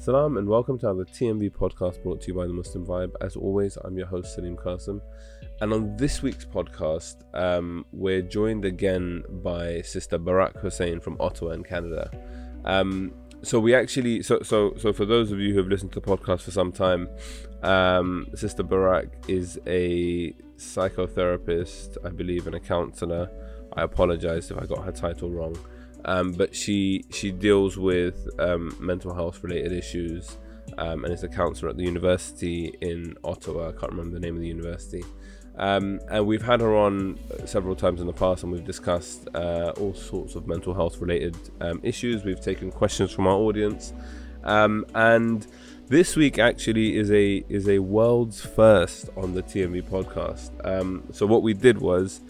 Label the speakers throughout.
Speaker 1: Salam and welcome to the TMV podcast brought to you by the Muslim Vibe. As always, I'm your host Salim Qasim. And on this week's podcast, um, we're joined again by Sister Barak Hussein from Ottawa in Canada. Um, so we actually, so so so for those of you who have listened to the podcast for some time, um, Sister Barak is a psychotherapist, I believe, and a counselor. I apologize if I got her title wrong. Um, but she she deals with um, mental health related issues um, and is a counselor at the university in Ottawa. I can't remember the name of the university. Um, and we've had her on several times in the past, and we've discussed uh, all sorts of mental health related um, issues. We've taken questions from our audience, um, and this week actually is a is a world's first on the TMV podcast. so what we did was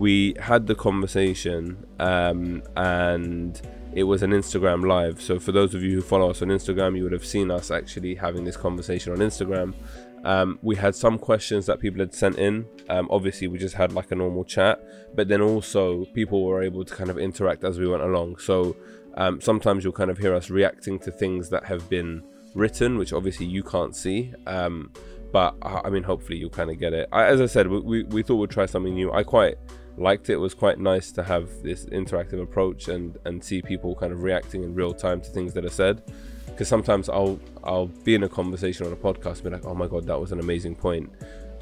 Speaker 1: we had the conversation um, and it was an Instagram live. So for those of you who follow us on Instagram, you would have seen us actually having this conversation on Instagram. Um, we had some questions that people had sent in. Um, obviously, we just had like a normal chat, but then also people were able to kind of interact as we went along. So um, sometimes you'll kind of hear us reacting to things that have been written, which obviously you can't see. Um, but I mean, hopefully you'll kind of get it. I, as I said, we, we, we thought we'd try something new. I quite liked it. it. was quite nice to have this interactive approach and and see people kind of reacting in real time to things that are said because sometimes I'll I'll be in a conversation on a podcast and be like oh my god that was an amazing point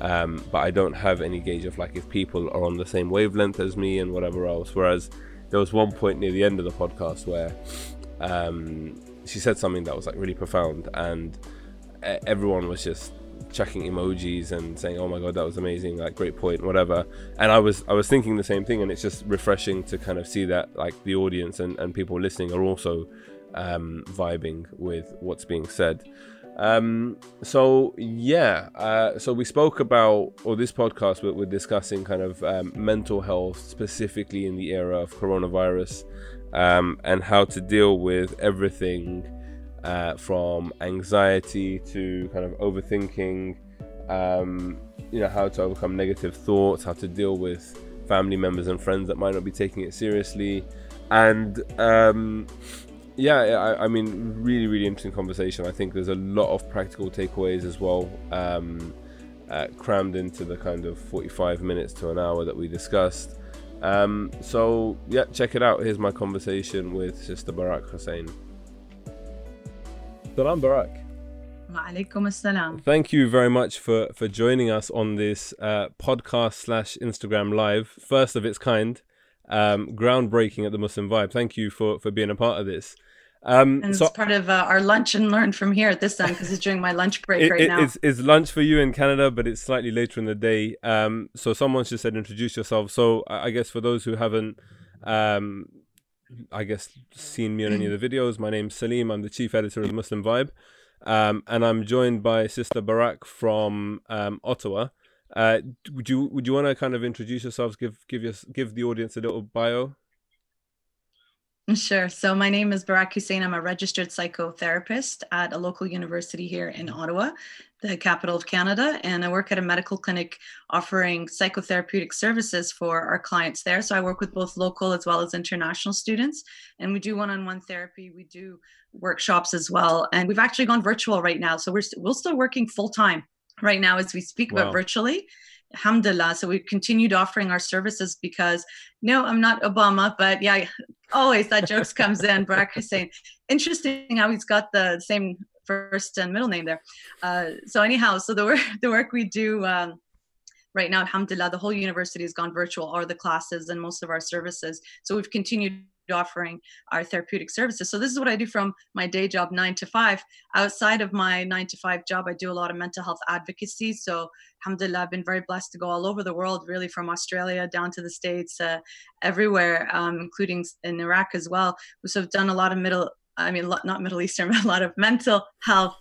Speaker 1: um, but I don't have any gauge of like if people are on the same wavelength as me and whatever else whereas there was one point near the end of the podcast where um, she said something that was like really profound and everyone was just chucking emojis and saying, "Oh my god, that was amazing! Like great point, whatever." And I was I was thinking the same thing, and it's just refreshing to kind of see that like the audience and, and people listening are also um, vibing with what's being said. Um, so yeah, uh, so we spoke about, or this podcast, we're, we're discussing kind of um, mental health specifically in the era of coronavirus um, and how to deal with everything uh, from anxiety to kind of overthinking, um, you know, how to overcome negative thoughts, how to deal with family members and friends that might not be taking it seriously. And um, yeah, I, I, mean, really, really interesting conversation. I think there's a lot of practical takeaways as well, um, uh, crammed into the kind of 45 minutes to an hour that we discussed. Um, so, yeah, check it out. Here's my conversation with Sister Barak Hussein. Salam Barak.
Speaker 2: assalam.
Speaker 1: Thank you very much for, for joining us on this uh, podcast slash Instagram live, first of its kind, um, groundbreaking at the Muslim Vibe. Thank you for, for being a part of this.
Speaker 2: Um, and so, it's part of uh, our lunch and learn from here at this time because it's during my lunch break it, right it, now.
Speaker 1: It's, it's, lunch for you in Canada, but it's slightly later in the day. Um, so someone just said introduce yourself. So I guess for those who haven't um, I guess, seen me on any of the videos. My name's Salim. I'm the chief editor of Muslim Vibe. Um, and I'm joined by Sister Barak from um, Ottawa. Uh, would you would you want to kind of introduce yourselves? Give give your, give the audience a little bio.
Speaker 2: Sure. So my name is Barak Hussein. I'm a registered psychotherapist at a local university here in Ottawa, the capital of Canada, and I work at a medical clinic offering psychotherapeutic services for our clients there. So I work with both local as well as international students, and we do one-on-one therapy. We do workshops as well, and we've actually gone virtual right now. So we're we we're still working full time right now as we speak, wow. but virtually alhamdulillah. So we continued offering our services because no i'm not obama but yeah always that jokes comes in. Barak Hussein. Interesting how he's got the same first and middle name there. Uh, so anyhow so the work the work we do um, right now alhamdulillah the whole university has gone virtual or the classes and most of our services. So we've continued offering our therapeutic services. So this is what I do from my day job, nine to five. Outside of my nine to five job, I do a lot of mental health advocacy. So alhamdulillah, I've been very blessed to go all over the world, really from Australia down to the States, uh, everywhere, um, including in Iraq as well. So I've done a lot of middle, I mean, not Middle Eastern, but a lot of mental health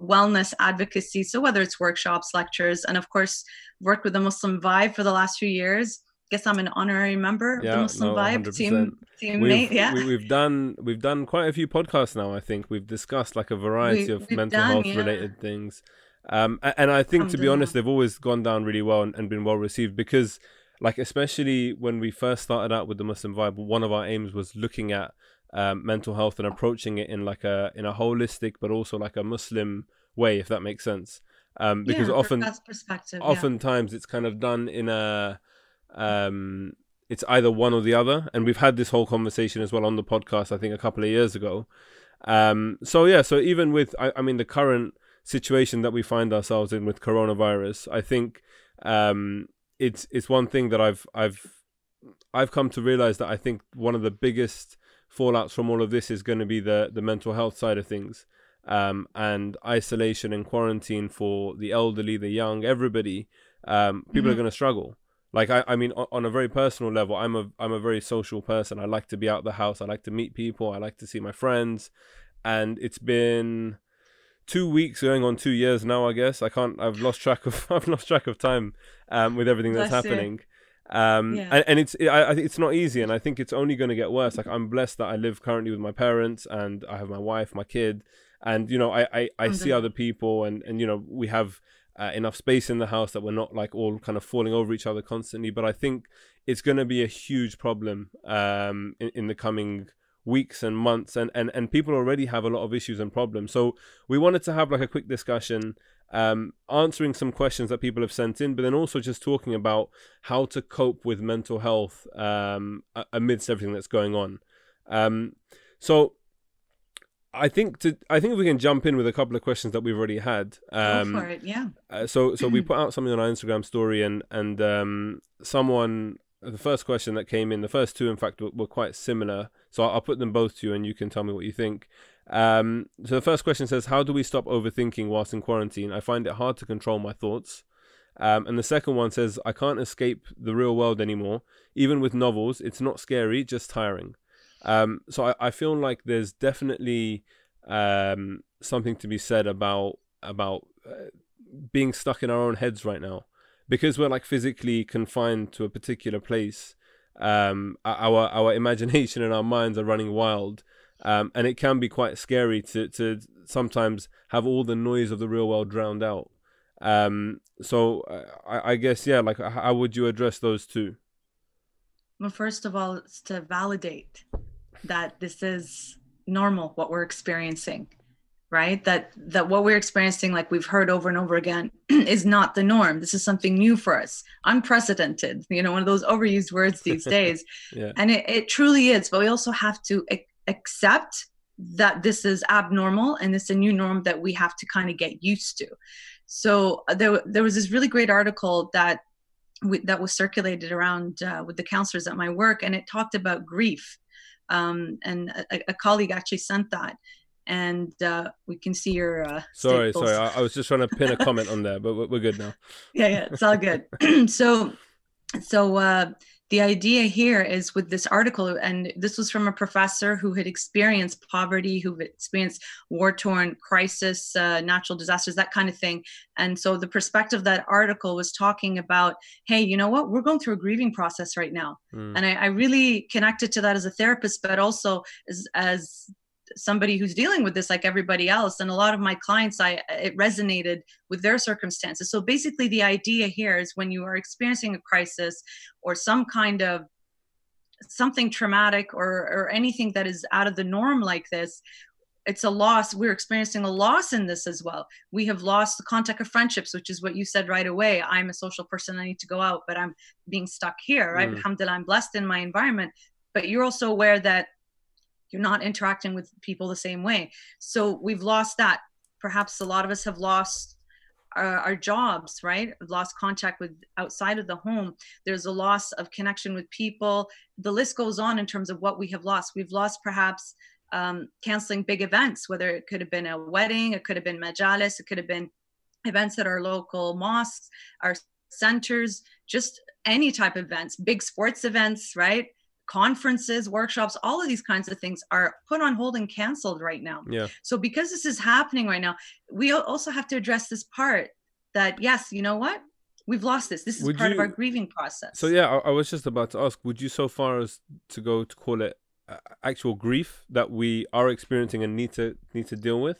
Speaker 2: wellness advocacy. So whether it's workshops, lectures, and of course, worked with the Muslim Vibe for the last few years guess I'm an honorary member of yeah, the Muslim no, Vibe 100%. team teammate.
Speaker 1: We've,
Speaker 2: yeah,
Speaker 1: we, have done we've done quite a few podcasts now. I think we've discussed like a variety we, of mental done, health yeah. related things. Um, and I think to be honest, they've always gone down really well and, and been well received because, like, especially when we first started out with the Muslim Vibe, one of our aims was looking at um, mental health and approaching it in like a in a holistic but also like a Muslim way, if that makes sense. Um, because
Speaker 2: yeah,
Speaker 1: often,
Speaker 2: perspective,
Speaker 1: oftentimes, yeah. it's kind of done in a um, it's either one or the other, and we've had this whole conversation as well on the podcast. I think a couple of years ago. Um, so yeah, so even with I, I mean the current situation that we find ourselves in with coronavirus, I think um, it's it's one thing that I've I've I've come to realize that I think one of the biggest fallouts from all of this is going to be the the mental health side of things um, and isolation and quarantine for the elderly, the young, everybody. Um, people mm-hmm. are going to struggle. Like I, I mean, on a very personal level, I'm a I'm a very social person. I like to be out the house. I like to meet people. I like to see my friends, and it's been two weeks going on two years now. I guess I can't. I've lost track of I've lost track of time um, with everything that's Bless happening. Um, yeah. and, and it's it, I, it's not easy, and I think it's only going to get worse. Like I'm blessed that I live currently with my parents, and I have my wife, my kid, and you know I I, I see other people, and and you know we have uh, enough space in the house that we're not like all kind of falling over each other constantly. But I think it's going to be a huge problem um, in, in the coming weeks and months and, and and people already have a lot of issues and problems so we wanted to have like a quick discussion um, answering some questions that people have sent in but then also just talking about how to cope with mental health um, amidst everything that's going on um, so I think to I think we can jump in with a couple of questions that we've already had.
Speaker 2: Um, Go for it, yeah.
Speaker 1: Uh, so so we put out something on our Instagram story, and and um, someone the first question that came in, the first two in fact were, were quite similar. So I'll, I'll, put them both to you, and you can tell me what you think. Um, so the first question says, "How do we stop overthinking whilst in quarantine? I find it hard to control my thoughts." Um, and the second one says, "I can't escape the real world anymore. Even with novels, it's not scary, just tiring." Um, so I, I feel like there's definitely um, something to be said about about uh, being stuck in our own heads right now because we're like physically confined to a particular place. Um, our our imagination and our minds are running wild, um, and it can be quite scary to to sometimes have all the noise of the real world drowned out. Um, so uh, I, I guess yeah, like how would you address those two?
Speaker 2: Well, first of all, it's to validate that this is normal what we're experiencing right? That that what we're experiencing like we've heard over and over again is not the norm. This is something new for us unprecedented you know one of those overused words these days. Yeah. and it, it truly is but we also have to accept that this is abnormal and it's a new norm that we have to kind of get used to. So uh, there, there was this really great article that that was circulated around uh, with the counselors at my work and it talked about grief um, and a, a, colleague actually sent that. And uh, we can see your uh,
Speaker 1: sorry sorry. I, I, was just trying to pin a comment on there but we're good now.
Speaker 2: Yeah yeah it's all good. So so uh, the idea here is with this article, and this was from a professor who had experienced poverty, who had experienced war torn crisis, uh, natural disasters, that kind of thing. And so the perspective that article was talking about, hey, you know what? We're going through a grieving process right now. Mm. And I, I, really connected to that as a therapist, but also as, as somebody who's dealing with this like everybody else. And a lot of my clients i it resonated with their circumstances. So basically the idea here is when you are experiencing a crisis or some kind of something traumatic or or anything that is out of the norm like this it's a loss. We're experiencing a loss in this as well. We have lost the contact of friendships which is what you said right away. I'm a social person. I need to go out but i'm being stuck here right? Mm. alhamdulillah i'm blessed in my environment. But you're also aware that you're not interacting with people the same way. So we've lost that. Perhaps a lot of us have lost our, our, jobs right? Lost contact with outside of the home. There's a loss of connection with people. The list goes on in terms of what we have lost. We've lost perhaps um, canceling big events whether it could have been a wedding it could have been majalis it could have been events at our local mosques our centers just any type of events big sports events right conferences, workshops, all of these kinds of things are put on hold and canceled right now.
Speaker 1: Yeah.
Speaker 2: So because this is happening right now, we also have to address this part that yes, you know what? We've lost this. This is would part you, of our grieving process.
Speaker 1: So yeah, I, I, was just about to ask, would you so far as to go to call it uh, actual grief that we are experiencing and need to need to deal with?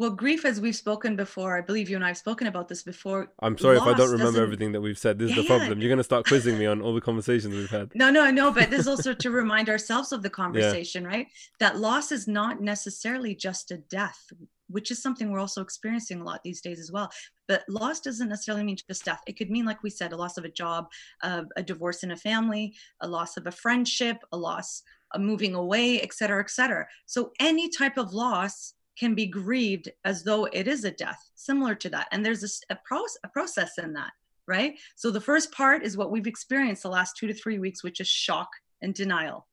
Speaker 2: Well, grief, as we've spoken before, I believe you and I have spoken about this before.
Speaker 1: I'm sorry if I don't remember everything that we've said. This is yeah, the problem. Yeah. You're going to start quizzing me on all the conversations we've had.
Speaker 2: No, no, no. But this is also to remind ourselves of the conversation, yeah. right? That loss is not necessarily just a death, which is something we're also experiencing a lot these days as well. But loss doesn't necessarily mean just death. It could mean, like we said, a loss of a job, uh, a divorce in a family, a loss of a friendship, a loss of moving away, et cetera, et cetera. So any type of loss can be grieved as though it is a death, similar to that. And there's a, a, pro- a process in that, right? So the first part is what we've experienced the last two to three weeks, which is shock and denial,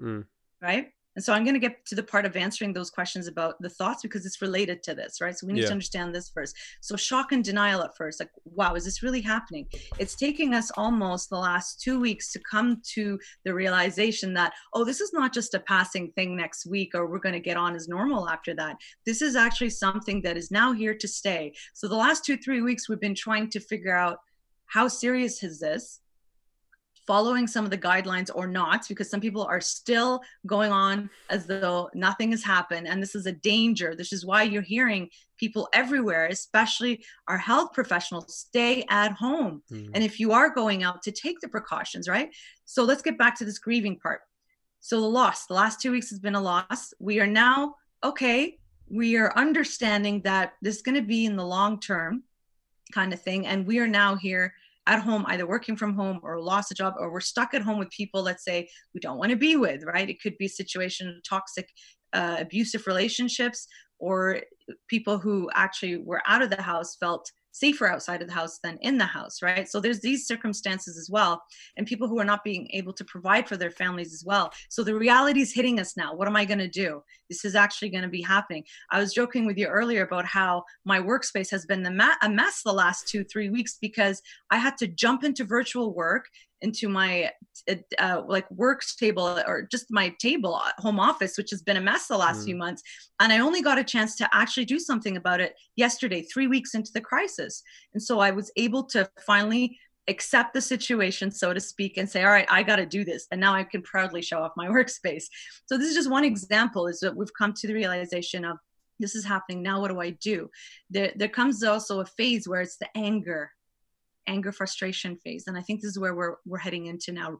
Speaker 2: mm. right? And so I'm going to get to the part of answering those questions about the thoughts because it's related to this, right? So we need yeah. to understand this first. So shock and denial at first, like, wow, is this really happening? It's taking us almost the last two weeks to come to the realization that, oh, this is not just a passing thing next week or we're going to get on as normal after that. This is actually something that is now here to stay. So the last two, three weeks, we've been trying to figure out how serious is this? Following some of the guidelines or not, because some people are still going on as though nothing has happened. And this is a danger. This is why you're hearing people everywhere, especially our health professionals, stay at home. Mm. And if you are going out, to take the precautions, right? So let's get back to this grieving part. So the loss, the last two weeks has been a loss. We are now, okay, we are understanding that this is going to be in the long term kind of thing. And we are now here at home, either working from home or lost a job, or we're stuck at home with people, let's say, we don't want to be with, right? It could be a situation of toxic, uh, abusive relationships, or people who actually were out of the house felt safer outside of the house than in the house, right? So there's these circumstances as well, and people who are not being able to provide for their families as well. So the reality is hitting us now. What am I going to do? This is actually going to be happening. I was joking with you earlier about how my workspace has been a mess the last two, three weeks because I had to jump into virtual work into my uh, like work table or just my table at home office which has been a mess the last mm. few months. And i only got a chance to actually do something about it yesterday three weeks into the crisis. And so i was able to finally accept the situation so to speak and say all right i got to do this and now i can proudly show off my workspace. So this is just one example is that we've come to the realization of this is happening now what do i do? There, there comes also a phase where it's the anger anger frustration phase. And i think this is where we're we're heading into now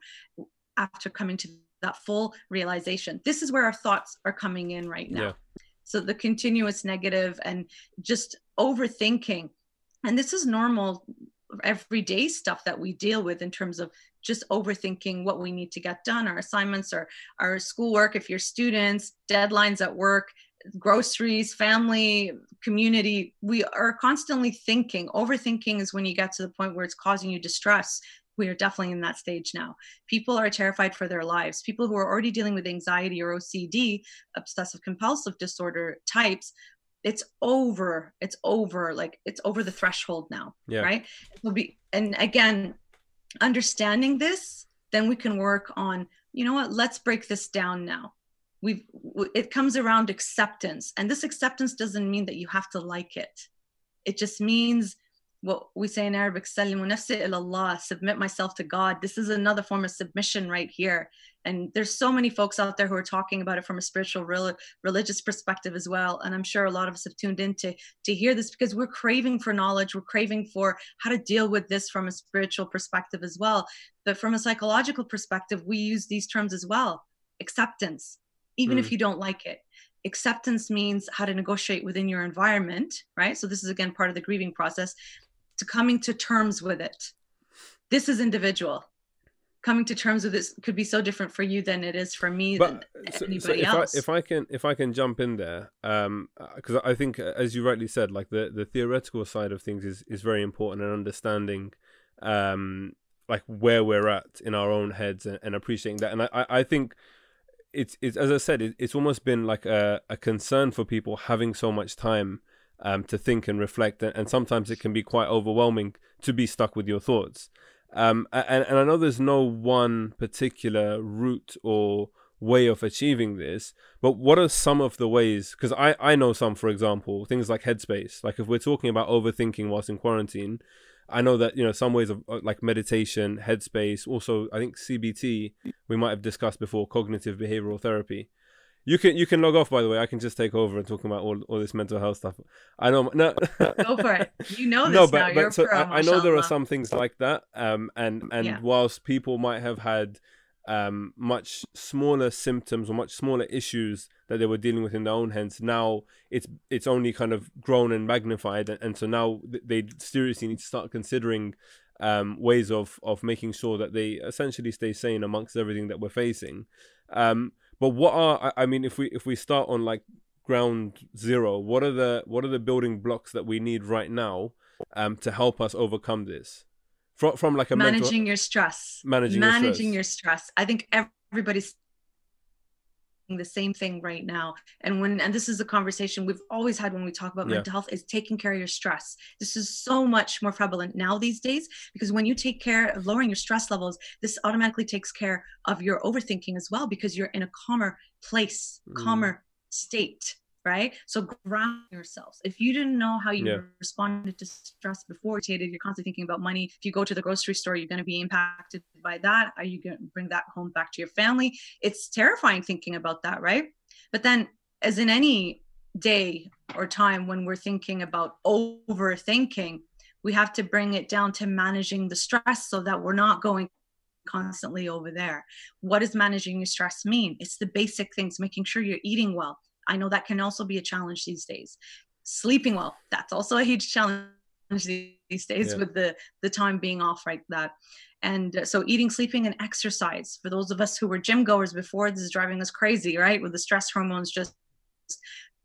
Speaker 2: after coming to that full realization. This is where our thoughts are coming in right now. Yeah. so the continuous negative and just overthinking. And this is normal everyday stuff that we deal with in terms of just overthinking what we need to get done. Our assignments or our schoolwork if you're students deadlines at work groceries, family, community, we are constantly thinking. Overthinking is when you get to the point where it's causing you distress. We are definitely in that stage now. People are terrified for their lives. People who are already dealing with anxiety or OCD, obsessive compulsive disorder types, it's over. It's over. Like it's over the threshold now. Yeah. Right. It'll be, and again, understanding this, then we can work on, you know what, let's break this down now we've it comes around acceptance and this acceptance doesn't mean that you have to like it it just means what we say in Arabic, Allah, submit myself to God. This is another form of submission right here. And there's so many folks out there who are talking about it from a spiritual, religious perspective as well. And I'm sure a lot of us have tuned in to, to hear this because we're craving for knowledge. We're craving for how to deal with this from a spiritual perspective as well. But from a psychological perspective, we use these terms as well acceptance, even mm. if you don't like it acceptance means how to negotiate within your environment right so this is again part of the grieving process to coming to terms with it this is individual coming to terms with this could be so different for you than it is for me but so, anybody
Speaker 1: so if
Speaker 2: else.
Speaker 1: I, if I can if I can jump in there, um, because I think as you rightly said, like the the theoretical side of things is is very important and understanding, um, like where we're at in our own heads and, and appreciating that. And I I think it's it's as I said, it, it's almost been like a, a concern for people having so much time um, to think and reflect, and, and, sometimes it can be quite overwhelming to be stuck with your thoughts. Um, and, and I know there's no one particular route or way of achieving this, but what are some of the ways? Because I, I know some, for example, things like Headspace. Like if we're talking about overthinking whilst in quarantine, I know that you know some ways of uh, like meditation, headspace, also I think CBT we might have discussed before, cognitive behavioral therapy. You can you can log off by the way. I can just take over and talk about all, all this mental health stuff. I know no
Speaker 2: Go for it. You know this no, but, now. But, You're so pro, I,
Speaker 1: I, know there are some things like that. Um and and yeah. whilst people might have had um much smaller symptoms or much smaller issues that they were dealing with in their own hands. now it's it's only kind of grown and magnified and, so now they seriously need to start considering um, ways of of making sure that they essentially stay sane amongst everything that we're facing. Um, but what are I mean, if we if we start on like ground zero, what are the what are the building blocks that we need right now um, to help us overcome this? From from like a
Speaker 2: managing mental... your stress,
Speaker 1: managing
Speaker 2: managing
Speaker 1: your
Speaker 2: stress. your stress. I think everybody's the same thing right now and when and this is a conversation we've always had when we talk about yeah. mental health is taking care of your stress this is so much more prevalent now these days because when you take care of lowering your stress levels this automatically takes care of your overthinking as well because you're in a calmer place mm. calmer state right? So ground yourselves. If you didn't know how you yeah. responded to stress before, you're constantly thinking about money. If you go to the grocery store, you're going to be impacted by that. Are you going to bring that home back to your family? It's terrifying thinking about that, right? But then, as in any day or time when we're thinking about overthinking, we have to bring it down to managing the stress so that we're not going constantly over there. What does managing your stress mean? It's the basic things, making sure you're eating well, I know that can also be a challenge these days. Sleeping well, that's also a huge challenge these days yeah. with the the time being off like that. And uh, so eating, sleeping, and exercise. For those of us who were gym goers before, this is driving us crazy, right? With the stress hormones just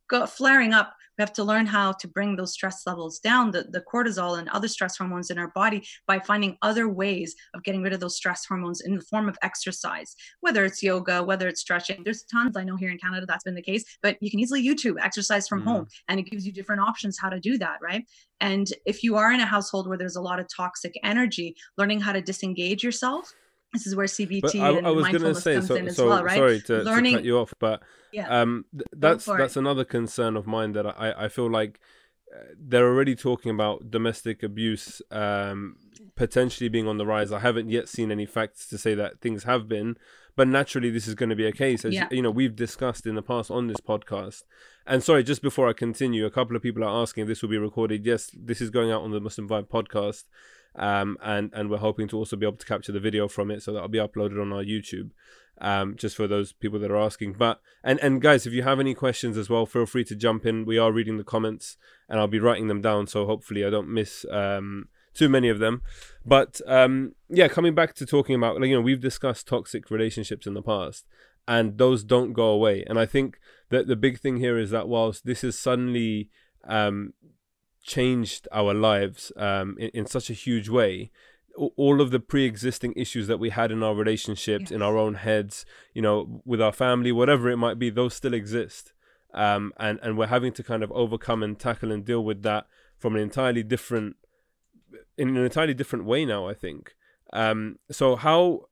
Speaker 2: go, flaring up we have to learn how to bring those stress levels down, the, the cortisol and other stress hormones in our body by finding other ways of getting rid of those stress hormones in the form of exercise, whether it's yoga, whether it's stretching. There's tons I know here in Canada that's been the case, but you can easily YouTube exercise from mm. home and it gives you different options how to do that, right? And if you are in a household where there's a lot of toxic energy, learning how to disengage yourself this is where CBT I, and I was mindfulness say, comes so, in as so, well, right?
Speaker 1: Sorry to, Learning... to cut you off, but yeah. um, th- that's that's it. another concern of mine that I, I feel like uh, they're already talking about domestic abuse um, potentially being on the rise. I haven't yet seen any facts to say that things have been, but naturally this is going to be a case. As yeah. you, you know, we've discussed in the past on this podcast. And sorry, just before I continue, a couple of people are asking if this will be recorded. Yes, this is going out on the Muslim Vibe podcast um, and and we're hoping to also be able to capture the video from it, so that'll be uploaded on our YouTube. Um, just for those people that are asking. But and and guys, if you have any questions as well, feel free to jump in. We are reading the comments, and I'll be writing them down, so hopefully I don't miss um, too many of them. But um, yeah, coming back to talking about, like, you know, we've discussed toxic relationships in the past, and those don't go away. And I think that the big thing here is that whilst this is suddenly um, changed our lives um, in, in such a huge way. All of the pre-existing issues that we had in our relationships yes. in our own heads you know with our family whatever it might be those still exist. Um, and and we're having to kind of overcome and tackle and deal with that from an entirely different in an entirely different way now i think. Um, so how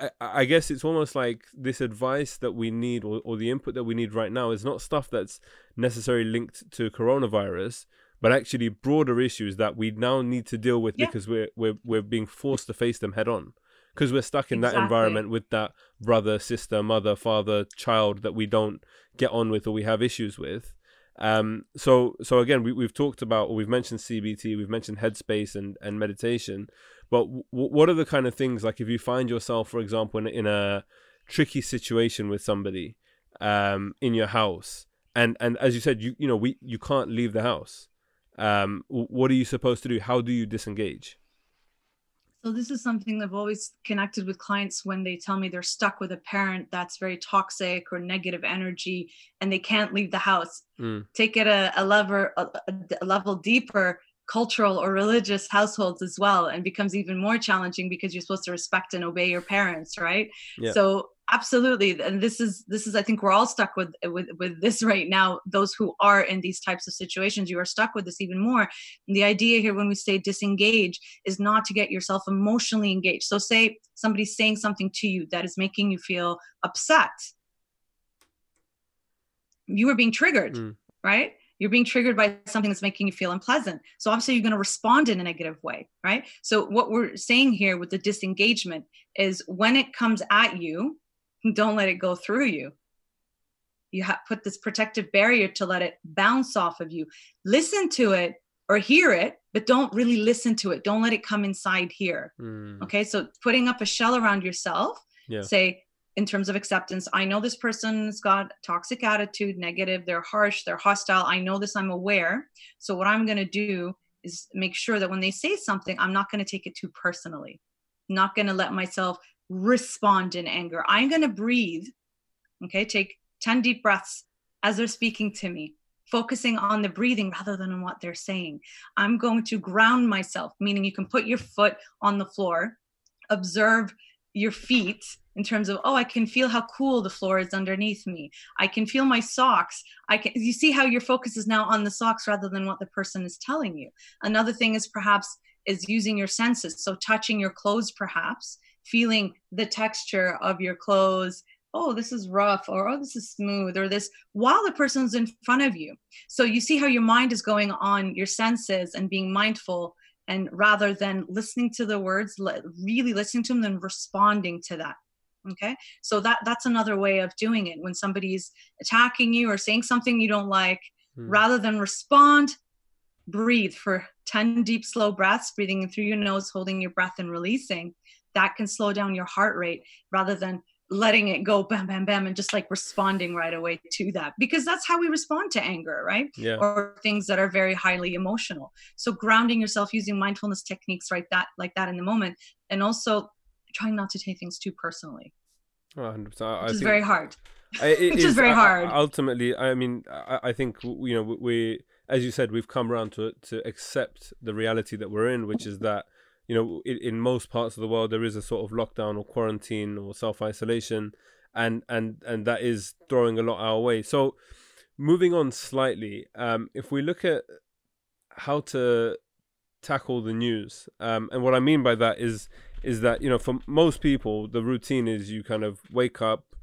Speaker 1: I, I, guess it's almost like this advice that we need or, or the input that we need right now is not stuff that's necessarily linked to coronavirus but actually broader issues that we now need to deal with yeah. because we're we're we're being forced to face them head on because we're stuck in exactly. that environment with that brother, sister, mother, father, child that we don't get on with or we have issues with. Um, so so again, we we've talked about or we've mentioned CBT, we've mentioned headspace and and meditation, but w- what are the kind of things like if you find yourself, for example, in, in a tricky situation with somebody um, in your house, and and as you said, you you know we you can't leave the house um, what are you supposed to do? How do you disengage?
Speaker 2: So this is something I've always connected with clients when they tell me they're stuck with a parent that's very toxic or negative energy and they can't leave the house. Mm. Take it a, a level a, a level deeper cultural or religious households as well and becomes even more challenging because you're supposed to respect and obey your parents right yeah. so absolutely. And this is this is i think we're all stuck with with with this right now those who are in these types of situations. You are stuck with this even more. And the idea here when we say disengage is not to get yourself emotionally engaged. So say somebody's saying something to you that is making you feel upset. You are being triggered mm. right? You're being triggered by something that's making you feel unpleasant. So obviously you're going to respond in a negative way right? So what we're saying here with the disengagement is when it comes at you don't let it go through you. You have put this protective barrier to let it bounce off of you. Listen to it or hear it but don't really listen to it. Don't let it come inside here. Mm. okay so putting up a shell around yourself yeah. say in terms of acceptance i know this person's got toxic attitude negative they're harsh they're hostile i know this i'm aware. So what i'm going to do is make sure that when they say something i'm not going to take it too personally. Not going to let myself respond in anger. I'm going to breathe okay? Take 10 deep breaths as they're speaking to me focusing on the breathing rather than on what they're saying. I'm going to ground myself, meaning you can put your foot on the floor, observe your feet in terms of oh i can feel how cool the floor is underneath me. I can feel my socks. I can you see how your focus is now on the socks rather than what the person is telling you. Another thing is perhaps is using your senses so touching your clothes perhaps feeling the texture of your clothes. Oh this is rough or oh this is smooth or this while the person's in front of you. So you see how your mind is going on your senses and being mindful and rather than listening to the words really listening to them then responding to that okay? So that that's another way of doing it. When somebody's attacking you or saying something you don't like hmm. rather than respond breathe for 10 deep slow breaths breathing through your nose holding your breath and releasing that can slow down your heart rate rather than letting it go bam bam bam and just like responding right away to that. Because that's how we respond to anger right?
Speaker 1: Yeah.
Speaker 2: or things that are very highly emotional. So grounding yourself using mindfulness techniques right that like that in the moment and also trying not to take things too personally.
Speaker 1: 100%
Speaker 2: I, which is very hard.
Speaker 1: It,
Speaker 2: which is, is very hard.
Speaker 1: ultimately i mean I, I think you know we as you said we've come around to to accept the reality that we're in which is that you know, in, in most parts of the world, there is a sort of lockdown or quarantine or self isolation, and and and that is throwing a lot our way. So, moving on slightly, um, if we look at how to tackle the news, um, and what I mean by that is is that you know, for most people, the routine is you kind of wake up,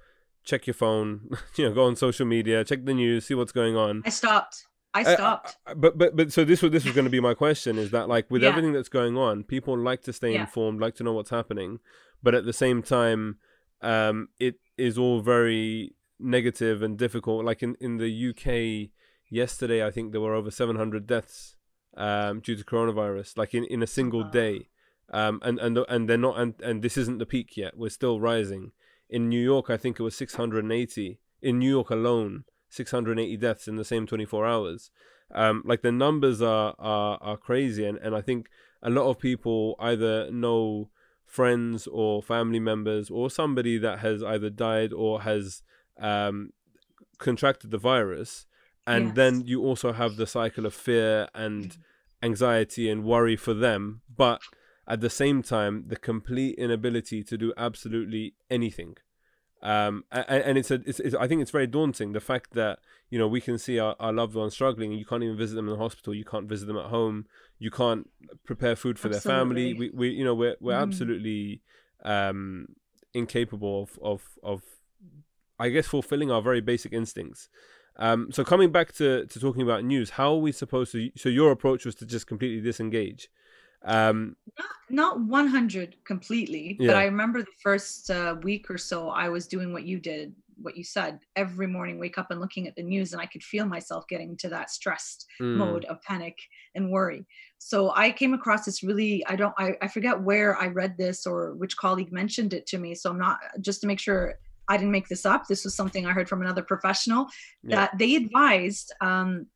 Speaker 1: check your phone, you know, go on social media, check the news, see what's going on.
Speaker 2: I stopped. I stopped.
Speaker 1: Uh, but but but so this was this was going to be my question is that like with yeah. everything that's going on, people like to stay yeah. informed, like to know what's happening, but at the same time, um, it is all very negative and difficult. Like in in the UK yesterday, I think there were over 700 deaths um, due to coronavirus, like in, in a single wow. day. Um, and and and they're not and, and this isn't the peak yet. We're still rising. In New York, I think it was 680 in New York alone 680 deaths in the same 24 hours. Um, like the numbers are, are are crazy, and, and I think a lot of people either know friends or family members or somebody that has either died or has um, contracted the virus, and yes. then you also have the cycle of fear and anxiety and worry for them, but at the same time, the complete inability to do absolutely anything um, and, and it's a, it's, it's, I think it's very daunting the fact that you know we can see our, our loved ones struggling, and you can't even visit them in the hospital, you can't visit them at home, you can't prepare food for absolutely. their family. We, we, you know, we're we're mm. absolutely um, incapable of, of of, I guess, fulfilling our very basic instincts. Um, so coming back to, to talking about news, how are we supposed to? So your approach was to just completely disengage. Um,
Speaker 2: not, not 100 completely, yeah. but I remember the first uh, week or so I was doing what you did, what you said. Every morning, wake up and looking at the news, and I could feel myself getting to that stressed mm. mode of panic and worry. So I came across this really, I don't, I, I forget where I read this or which colleague mentioned it to me. So I'm not, just to make sure I didn't make this up, this was something I heard from another professional yeah. that they advised um,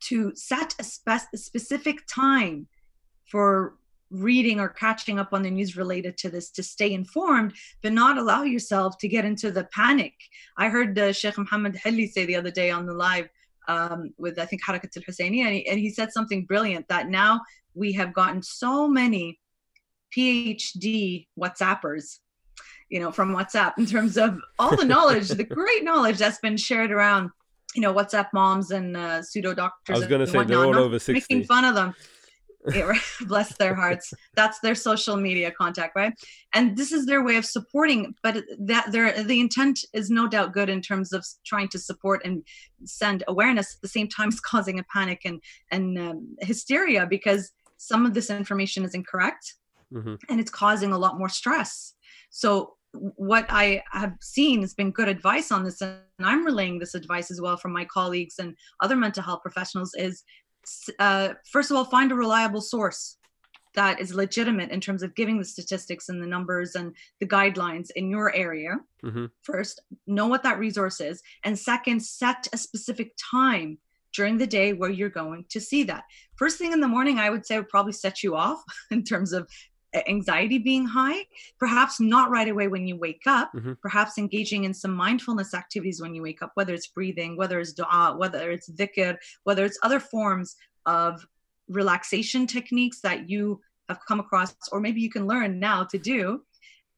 Speaker 2: to set a, spe- a specific time for reading or catching up on the news related to this to stay informed, but not allow yourself to get into the panic. I heard uh, Sheikh Muhammad Hilli say the other day on the live um, with, I think, Harakat al Husseini, and, and he said something brilliant that now we have gotten so many PhD WhatsAppers you know, from WhatsApp in terms of all the knowledge, the great knowledge that's been shared around, you know, WhatsApp moms and uh, pseudo doctors.
Speaker 1: I was going to say they're all over 60.
Speaker 2: Making fun of them. bless their hearts that's their social media contact right and this is their way of supporting but that their the intent is no doubt good in terms of trying to support and send awareness at the same time as causing a panic and and um, hysteria because some of this information is incorrect mm-hmm. and it's causing a lot more stress so what I have seen has been good advice on this, and I'm relaying this advice as well from my colleagues and other mental health professionals. Is uh, first of all, find a reliable source that is legitimate in terms of giving the statistics and the numbers and the guidelines in your area. Mm-hmm. First, know what that resource is, and second, set a specific time during the day where you're going to see that. First thing in the morning, I would say would probably set you off in terms of anxiety being high, perhaps not right away when you wake up, mm-hmm. perhaps engaging in some mindfulness activities when you wake up, whether it's breathing, whether it's dua, whether it's dhikr, whether it's other forms of relaxation techniques that you have come across, or maybe you can learn now to do.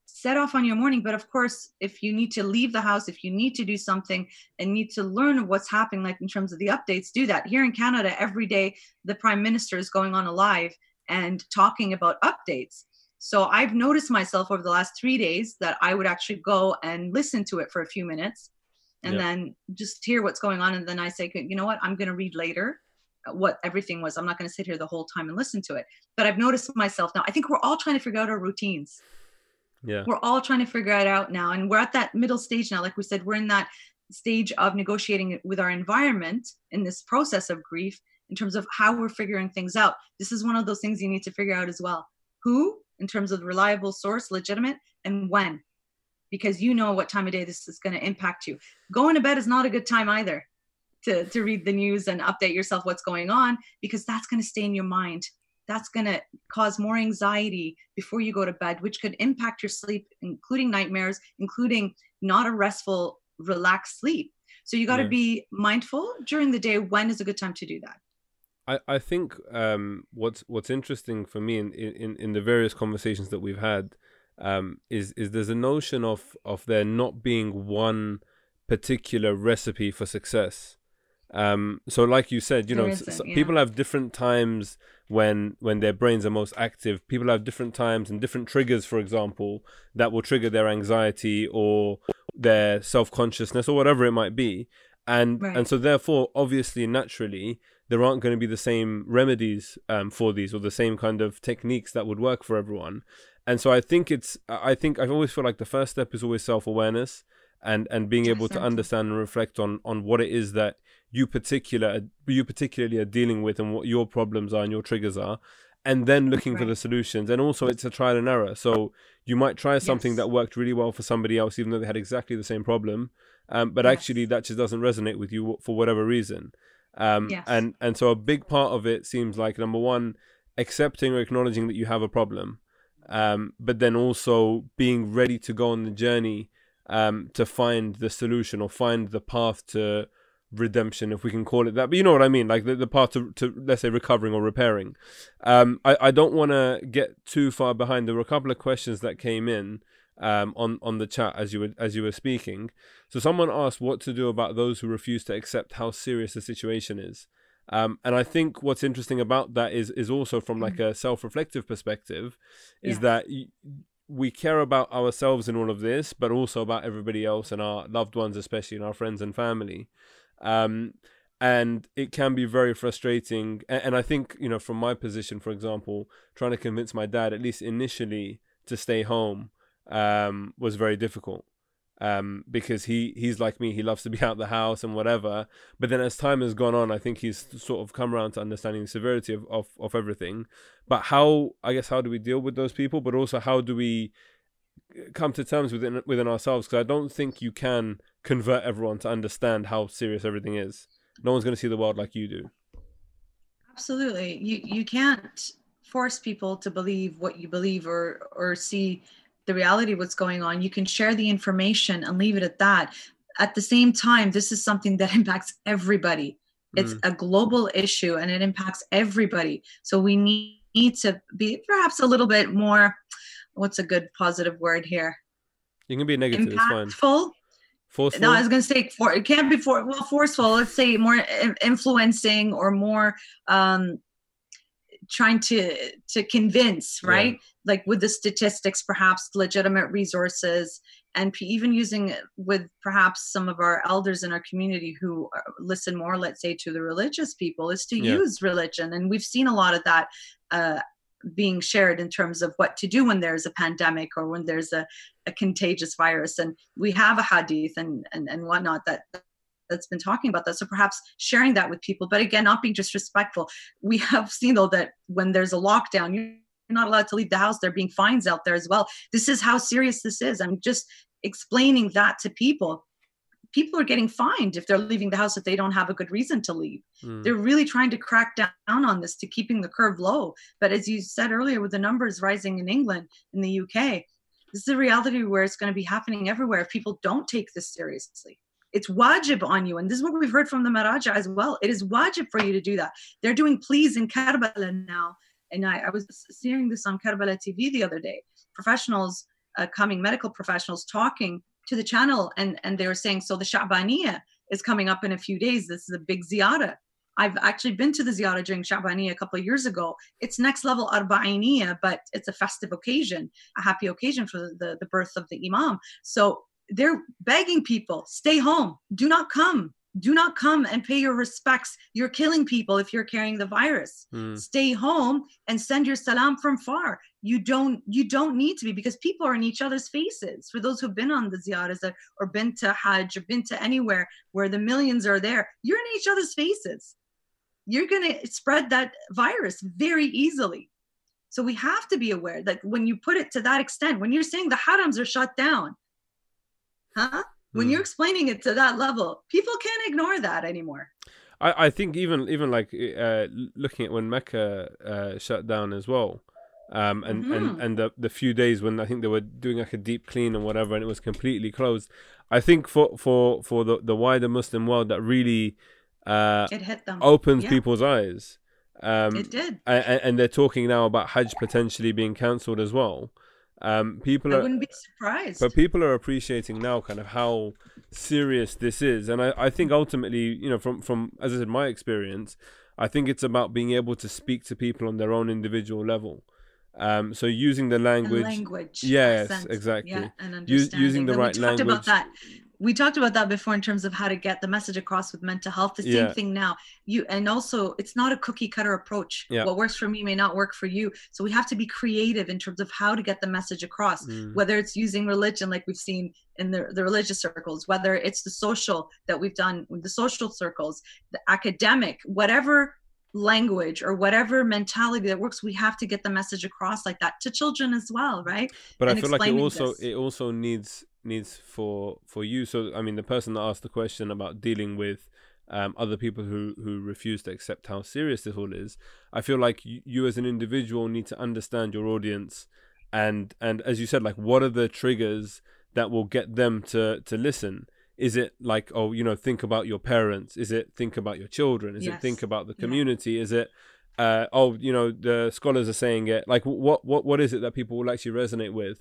Speaker 2: Set off on your morning, but of course, if you need to leave the house, if you need to do something and need to learn what's happening, like in terms of the updates, do that. Here in Canada, every day the Prime Minister is going on a live and talking about updates. So I've noticed myself over the last three days that I would actually go and listen to it for a few minutes and then just hear what's going on. And then I say, you know what, I'm going to read later what everything was. I'm not going to sit here the whole time and listen to it. But I've noticed myself now. I think we're all trying to figure out our routines.
Speaker 1: Yeah.
Speaker 2: We're all trying to figure it out now. And we're at that middle stage now. Like we said, we're in that stage of negotiating with our environment in this process of grief in terms of how we're figuring things out. This is one of those things you need to figure out as well. Who, in terms of reliable source, legitimate, and when, because you know what time of day this is going to impact you. Going to bed is not a good time either to, to read the news and update yourself what's going on because that's going to stay in your mind. That's going to cause more anxiety before you go to bed, which could impact your sleep, including nightmares, including not a restful, relaxed sleep. So you got to yeah. be mindful during the day. When is a good time to do that?
Speaker 1: I, I think um, what's what's interesting for me in, in, in the various conversations that we've had um, is is there's a notion of of there not being one particular recipe for success. Um, so like you said, you know, yeah. people have different times when when their brains are most active. People have different times and different triggers, for example, that will trigger their anxiety or their self consciousness or whatever it might be. And right. and so therefore, obviously, naturally, there aren't going to be the same remedies um, for these or the same kind of techniques that would work for everyone. And so I think it's I think I always feel like the first step is always self awareness and and being able to understand and reflect on on what it is that you particular you particularly are dealing with and what your problems are and your triggers are and then looking right. for the solutions and also it's a trial and error so you might try something yes. that worked really well for somebody else even though they had exactly the same problem um, but yes. actually that just doesn't resonate with you for whatever reason um, yes. and and so a big part of it seems like number one accepting or acknowledging that you have a problem um, but then also being ready to go on the journey um, to find the solution or find the path to redemption, if we can call it that. But you know what I mean, like the, the path to, to let's say recovering or repairing. Um, I, I don't want to get too far behind. There were a couple of questions that came in um, on on the chat as you were as you were speaking. So someone asked what to do about those who refuse to accept how serious the situation is. Um, and I think what's interesting about that is is also from like mm. a self-reflective perspective, is that y- we care about ourselves in all of this, but also about everybody else and our loved ones, especially and our friends and family. Um, and it can be very frustrating. And, and I think, you know, from my position, for example, trying to convince my dad, at least initially, to stay home um, was very difficult. Um, because he he's like me, he loves to be out the house and whatever. But then as time has gone on, I think he's sort of come around to understanding the severity of, of, of everything. But how I guess how do we deal with those people? But also how do we come to terms within within ourselves? Because I don't think you can convert everyone to understand how serious everything is. No one's going to see the world like you do.
Speaker 2: Absolutely. You you can't force people to believe what you believe or or see the reality of what's going on. You can share the information and leave it at that. At the same time, this is something that impacts everybody. It's mm. a global issue and it impacts everybody. So we need, need to be perhaps a little bit more what's a good positive word here?
Speaker 1: You can be negative.
Speaker 2: Impactful
Speaker 1: Forceful?
Speaker 2: No, I was going to say for it can't be for well forceful. Let's say more influencing or more um, trying to to convince, right? Yeah. Like with the statistics, perhaps legitimate resources, and even using with perhaps some of our elders in our community who uh, listen more, let's say, to the religious people, is to yeah. use religion, and we've seen a lot of that. Uh, being shared in terms of what to do when there's a pandemic or when there's a, a contagious virus and we have a hadith and, and and whatnot that that's been talking about that so perhaps sharing that with people but again not being disrespectful we have seen though that when there's a lockdown you're not allowed to leave the house there are being fines out there as well this is how serious this is i'm just explaining that to people people are getting fined if they're leaving the house if they don't have a good reason to leave. Mm. They're really trying to crack down on this to keeping the curve low. But as you said earlier, with the numbers rising in England, in the UK, this is a reality where it's going to be happening everywhere if people don't take this seriously. It's wajib on you. And this is what we've heard from the Maraja as well. It is wajib for you to do that. They're doing pleas in Karbala now. And I, I was seeing this on Karbala TV the other day. Professionals uh, coming, medical professionals talking to the channel and and they were saying so the Sha'baniya is coming up in a few days this is a big ziyara I've actually been to the ziyara during Sha'baniya a couple of years ago. It's next level arba'iniya, but it's a festive occasion, a happy occasion for the, the birth of the imam. So they're begging people, stay home, do not come do not come and pay your respects. You're killing people if you're carrying the virus. Mm. Stay home and send your salam from far. You don't you don't need to be because people are in each other's faces. For those who've been on the ziyaras or been to Hajj or been to anywhere where the millions are there, you're in each other's faces. You're gonna spread that virus very easily. So we have to be aware that when you put it to that extent, when you're saying the harams are shut down, huh? when you're hmm. explaining it to that level people can't ignore that anymore
Speaker 1: i, I think even even like uh, looking at when mecca uh, shut down as well um, and, mm-hmm. and and the the few days when I think they were doing like a deep clean and whatever, and it was completely closed. I think for for for the the wider Muslim world, that really uh,
Speaker 2: it hit them,
Speaker 1: opens yeah. people's eyes.
Speaker 2: Um, it did,
Speaker 1: and, and, they're talking now about Hajj potentially being cancelled as well. Um, people
Speaker 2: I
Speaker 1: are,
Speaker 2: wouldn't be surprised.
Speaker 1: But people are appreciating now kind of how serious this is, and I, I think ultimately, you know, from from as I said, my experience, I think it's about being able to speak to people on their own individual level. Um, so using the language,
Speaker 2: language,
Speaker 1: yes, exactly,
Speaker 2: yeah, and understanding.
Speaker 1: using the right language.
Speaker 2: About that we talked about that before in terms of how to get the message across with mental health the same yeah. thing now you and also it's not a cookie cutter approach yeah. what works for me may not work for you so we have to be creative in terms of how to get the message across mm. whether it's using religion like we've seen in the, the religious circles whether it's the social that we've done with the social circles the academic whatever language or whatever mentality that works we have to get the message across like that to children as well right
Speaker 1: but and i feel like it also this. it also needs needs for for you. So i mean the person that asked the question about dealing with um, other people who who refuse to accept how serious this all is i feel like you, you as an individual need to understand your audience and and as you said like what are the triggers that will get them to to listen? Is it like oh you know think about your parents? Is it think about your children? Is yes. it think about the community? Yeah. is it uh, oh you know the scholars are saying it? Like what what what is it that people will actually resonate with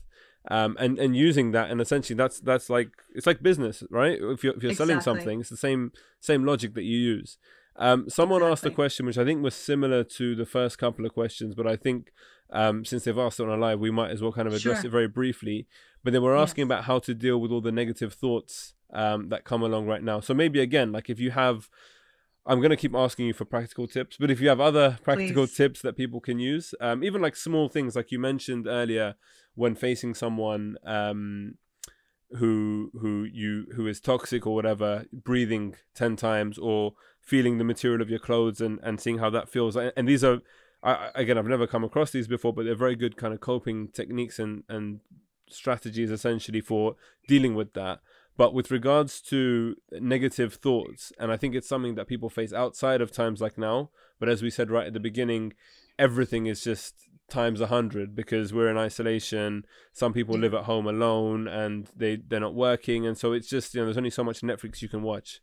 Speaker 1: um, and and using that and essentially that's that's like it's like business right if you're, if you're exactly. selling something it's the same same logic that you use um, someone exactly. asked a question which i think was similar to the first couple of questions but i think um, since they've asked it on a live we might as well kind of address sure. it very briefly but they were asking yes. about how to deal with all the negative thoughts um, that come along right now so maybe again like if you have I'm going to keep asking you for practical tips, but if you have other practical Please. tips that people can use, um, even like small things like you mentioned earlier, when facing someone um, who who you who is toxic or whatever, breathing ten times or feeling the material of your clothes and and seeing how that feels. And these are, I, again, I've never come across these before, but they're very good kind of coping techniques and and strategies essentially for dealing with that. But with regards to negative thoughts, and I think it's something that people face outside of times like now. But as we said right at the beginning, everything is just times a hundred because we're in isolation. Some people live at home alone and they they're not working, and so it's just you know there's only so much Netflix you can watch.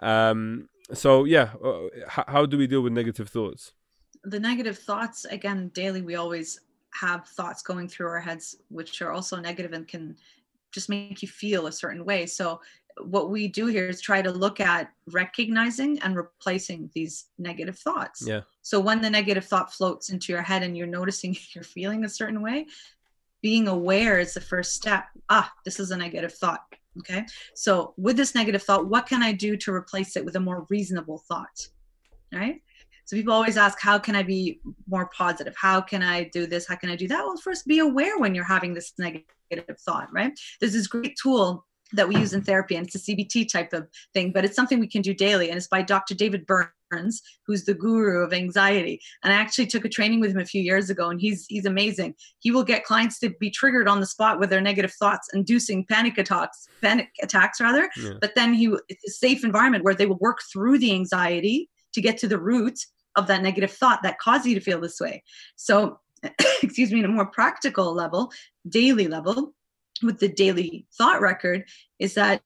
Speaker 1: Um, so yeah, uh, how, how do we deal with negative thoughts?
Speaker 2: The negative thoughts again daily. We always have thoughts going through our heads which are also negative and can just make you feel a certain way. So what we do here is try to look at recognizing and replacing these negative thoughts.
Speaker 1: Yeah.
Speaker 2: So when the negative thought floats into your head and you're noticing you're feeling a certain way, being aware is the first step. Ah, this is a negative thought. Okay. So with this negative thought, what can I do to replace it with a more reasonable thought? Right. So people always ask, how can I be more positive? How can I do this? How can I do that? Well, first be aware when you're having this negative thought, right? There's this great tool that we use in therapy and it's a CBT type of thing, but it's something we can do daily. And it's by Dr. David Burns, who's the guru of anxiety. And I actually took a training with him a few years ago and he's he's amazing. He will get clients to be triggered on the spot with their negative thoughts, inducing panic attacks, panic attacks rather. Yeah. But then he it's a safe environment where they will work through the anxiety to get to the root of that negative thought that caused you to feel this way. So excuse me, in a more practical level, daily level, with the daily thought record is that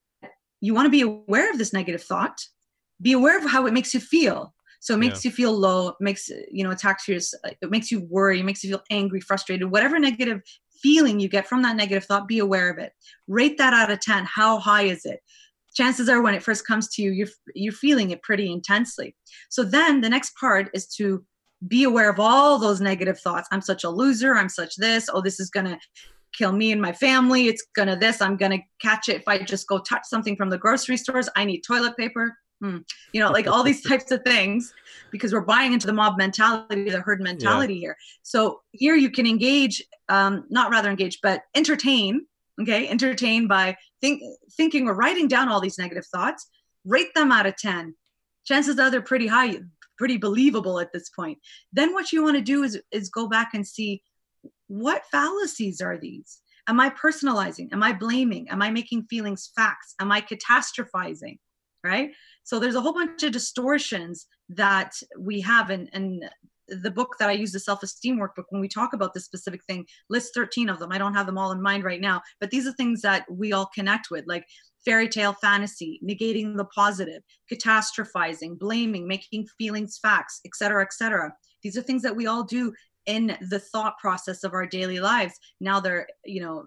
Speaker 2: you want to be aware of this negative thought. Be aware of how it makes you feel. So it makes yeah. you feel low it makes you know attacks your it makes you worry it makes you feel angry frustrated whatever negative feeling you get from that negative thought be aware of it. Rate that out of 10 how high is it chances are when it first comes to you you're you're feeling it pretty intensely so then the next part is to be aware of all those negative thoughts i'm such a loser i'm such this oh this is going to kill me and my family. It's gonna this. I'm gonna catch it if I just go touch something from the grocery stores. I need toilet paper. Hmm. You know, like all these types of things because we're buying into the mob mentality, the herd mentality yeah. here. So here you can engage, um, not rather engage, but entertain. Okay, entertain by think, thinking or writing down all these negative thoughts. Rate them out of ten. Chances are they're pretty high, pretty believable at this point. Then what you want to do is is go back and see what fallacies are these? Am I personalizing? Am I blaming? Am I making feelings facts? Am I catastrophizing? Right? So there's a whole bunch of distortions that we have. And, and the book that I use, the self esteem workbook, when we talk about this specific thing, lists 13 of them. I don't have them all in mind right now, but these are things that we all connect with, like fairy tale fantasy, negating the positive, catastrophizing, blaming, making feelings facts, etc., etc. These are things that we all do in the thought process of our daily lives now they're you know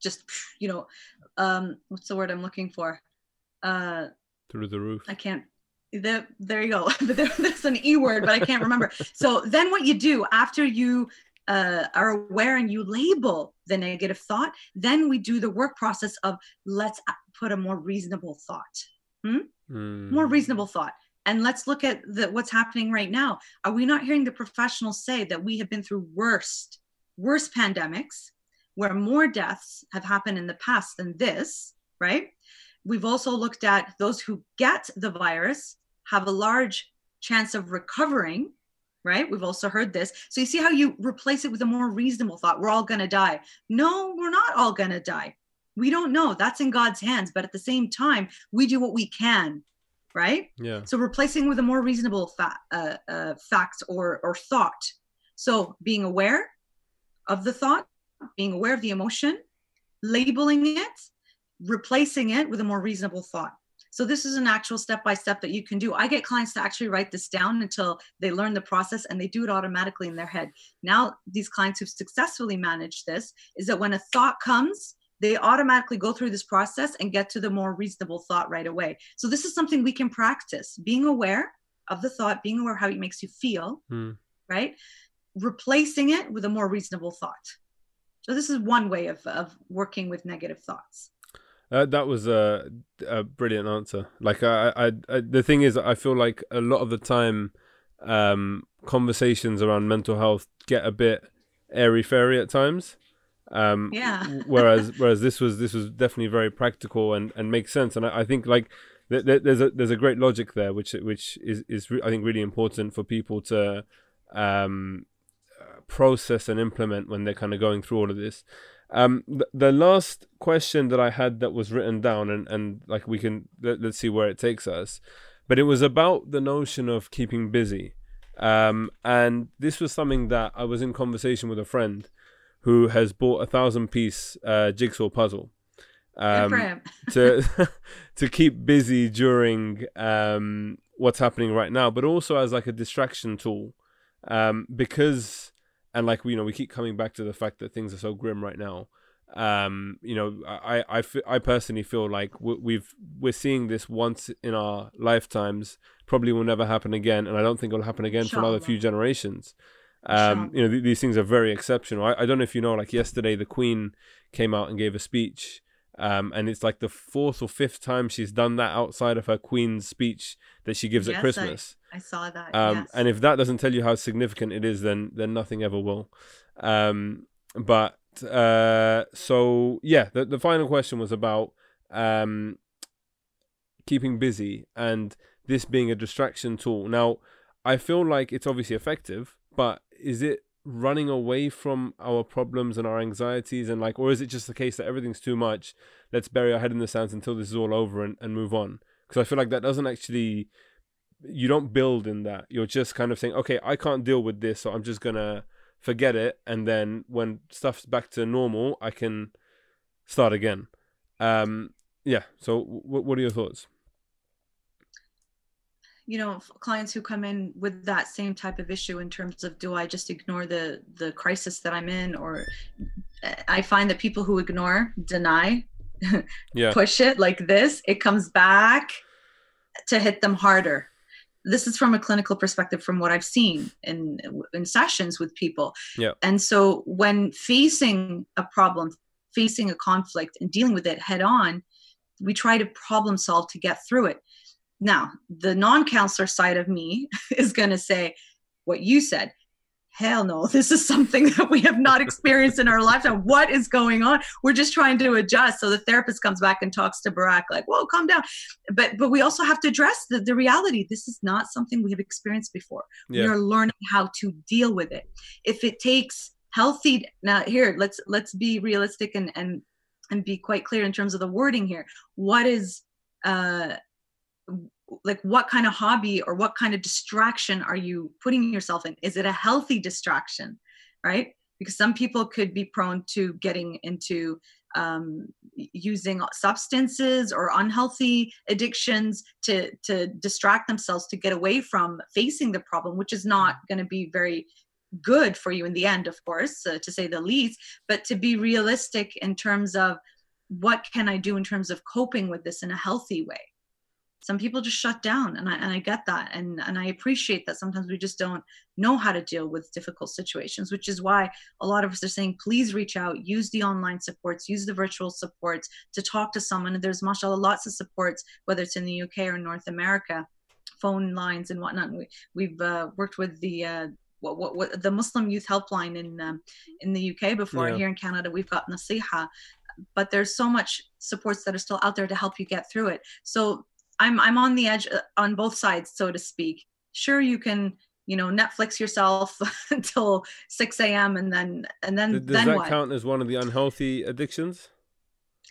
Speaker 2: just you know um what's the word i'm looking for uh
Speaker 1: through the roof
Speaker 2: i can't the, there you go there's an e word but i can't remember so then what you do after you uh, are aware and you label the negative thought then we do the work process of let's put a more reasonable thought hmm? mm. more reasonable thought and let's look at the, what's happening right now. Are we not hearing the professionals say that we have been through worst, worst pandemics where more deaths have happened in the past than this, right? We've also looked at those who get the virus have a large chance of recovering, right? We've also heard this. So you see how you replace it with a more reasonable thought. We're all going to die. No, we're not all going to die. We don't know. That's in God's hands. But at the same time, we do what we can right?
Speaker 1: Yeah.
Speaker 2: So replacing with a more reasonable fa- uh, uh, fact or or thought. So being aware of the thought, being aware of the emotion, labeling it, replacing it with a more reasonable thought. So this is an actual step by step that you can do. I get clients to actually write this down until they learn the process and they do it automatically in their head. Now, these clients who've successfully managed this is that when a thought comes, they automatically go through this process and get to the more reasonable thought right away. So this is something we can practice being aware of the thought, being aware how it makes you feel, mm. right? Replacing it with a more reasonable thought. So this is one way of, of working with negative thoughts.
Speaker 1: Uh, that was a, a, brilliant answer. Like I, I, I, the thing is, I feel like a lot of the time, um, conversations around mental health get a bit airy fairy at times.
Speaker 2: Um, yeah.
Speaker 1: whereas whereas this was this was definitely very practical and, and makes sense. And I, I think like th- th- there's a there's a great logic there, which which is is re- I think really important for people to um, process and implement when they're kind of going through all of this. Um, the, the last question that I had that was written down, and, and like we can let, us see where it takes us, but it was about the notion of keeping busy. Um, and this was something that I was in conversation with a friend who has bought a thousand piece uh, jigsaw puzzle um, to to keep busy during um, what's happening right now, but also as like a distraction tool um, because and like you know we keep coming back to the fact that things are so grim right now. Um, you know, I, I, I personally feel like we've we're seeing this once in our lifetimes. Probably will never happen again, and I don't think it'll happen again for another few generations. Um, you know, th- these things are very exceptional. I, I don't know if you know, like yesterday, the Queen came out and gave a speech Um, and it's like the fourth or fifth time she's done that outside of her Queen's speech that she gives
Speaker 2: Yes,
Speaker 1: at Christmas.
Speaker 2: I saw that.
Speaker 1: Um,
Speaker 2: yes.
Speaker 1: And if that doesn't tell you how significant it is, then then nothing ever will. Um, but uh, so yeah, the the final question was about um, keeping busy and this being a distraction tool. Now, I feel like it's obviously effective, but is it running away from our problems and our anxieties and like or is it just the case that everything's too much let's bury our head in the sands until this is all over and, and move on because i feel like that doesn't actually you don't build in that. You're just kind of saying okay i can't deal with this so i'm just gonna forget it and then when stuff's back to normal i can start again. Um yeah so w- what are your thoughts?
Speaker 2: You know clients who come in with that same type of issue in terms of do i just ignore the the crisis that i'm in? or uh, i find that people who ignore deny
Speaker 1: yeah.
Speaker 2: push it like this it comes back to hit them harder this is from a clinical perspective from what i've seen in in sessions with people.
Speaker 1: Yeah.
Speaker 2: and so when facing a problem facing a conflict and dealing with it head on we try to problem solve to get through it. Now the non-counselor side of me is going to say what you said hell no this is something that we have not experienced in our lifetime what is going on? We're just trying to adjust so the therapist comes back and talks to Barack like whoa calm down. But but we also have to address the, the reality this is not something we have experienced before. We are learning how to deal with it. If it takes healthy now here let's let's be realistic and and and be quite clear in terms of the wording here. What is uh like what kind of hobby or what kind of distraction are you putting yourself in? Is it a healthy distraction right? Because some people could be prone to getting into um, using substances or unhealthy addictions to to distract themselves to get away from facing the problem which is not going to be very good for you in the end of course uh, to say the least. But to be realistic in terms of what can i do in terms of coping with this in a healthy way some people just shut down and I, and I get that and, and i appreciate that sometimes we just don't know how to deal with difficult situations which is why a lot of us are saying please reach out use the online supports use the virtual supports to talk to someone. And there's mashallah lots of supports whether it's in the uk or north america phone lines and whatnot. We, we've uh, worked with the uh, what, what, what the muslim youth helpline in um, in the uk before.
Speaker 1: Yeah.
Speaker 2: here in canada we've got naseeha. But there's so much supports that are still out there to help you get through it. So I'm I'm on the edge uh, on both sides, so to speak. Sure, you can you know Netflix yourself until 6 a.m. and then and then
Speaker 1: Does
Speaker 2: then
Speaker 1: that
Speaker 2: what?
Speaker 1: count as one of the unhealthy addictions?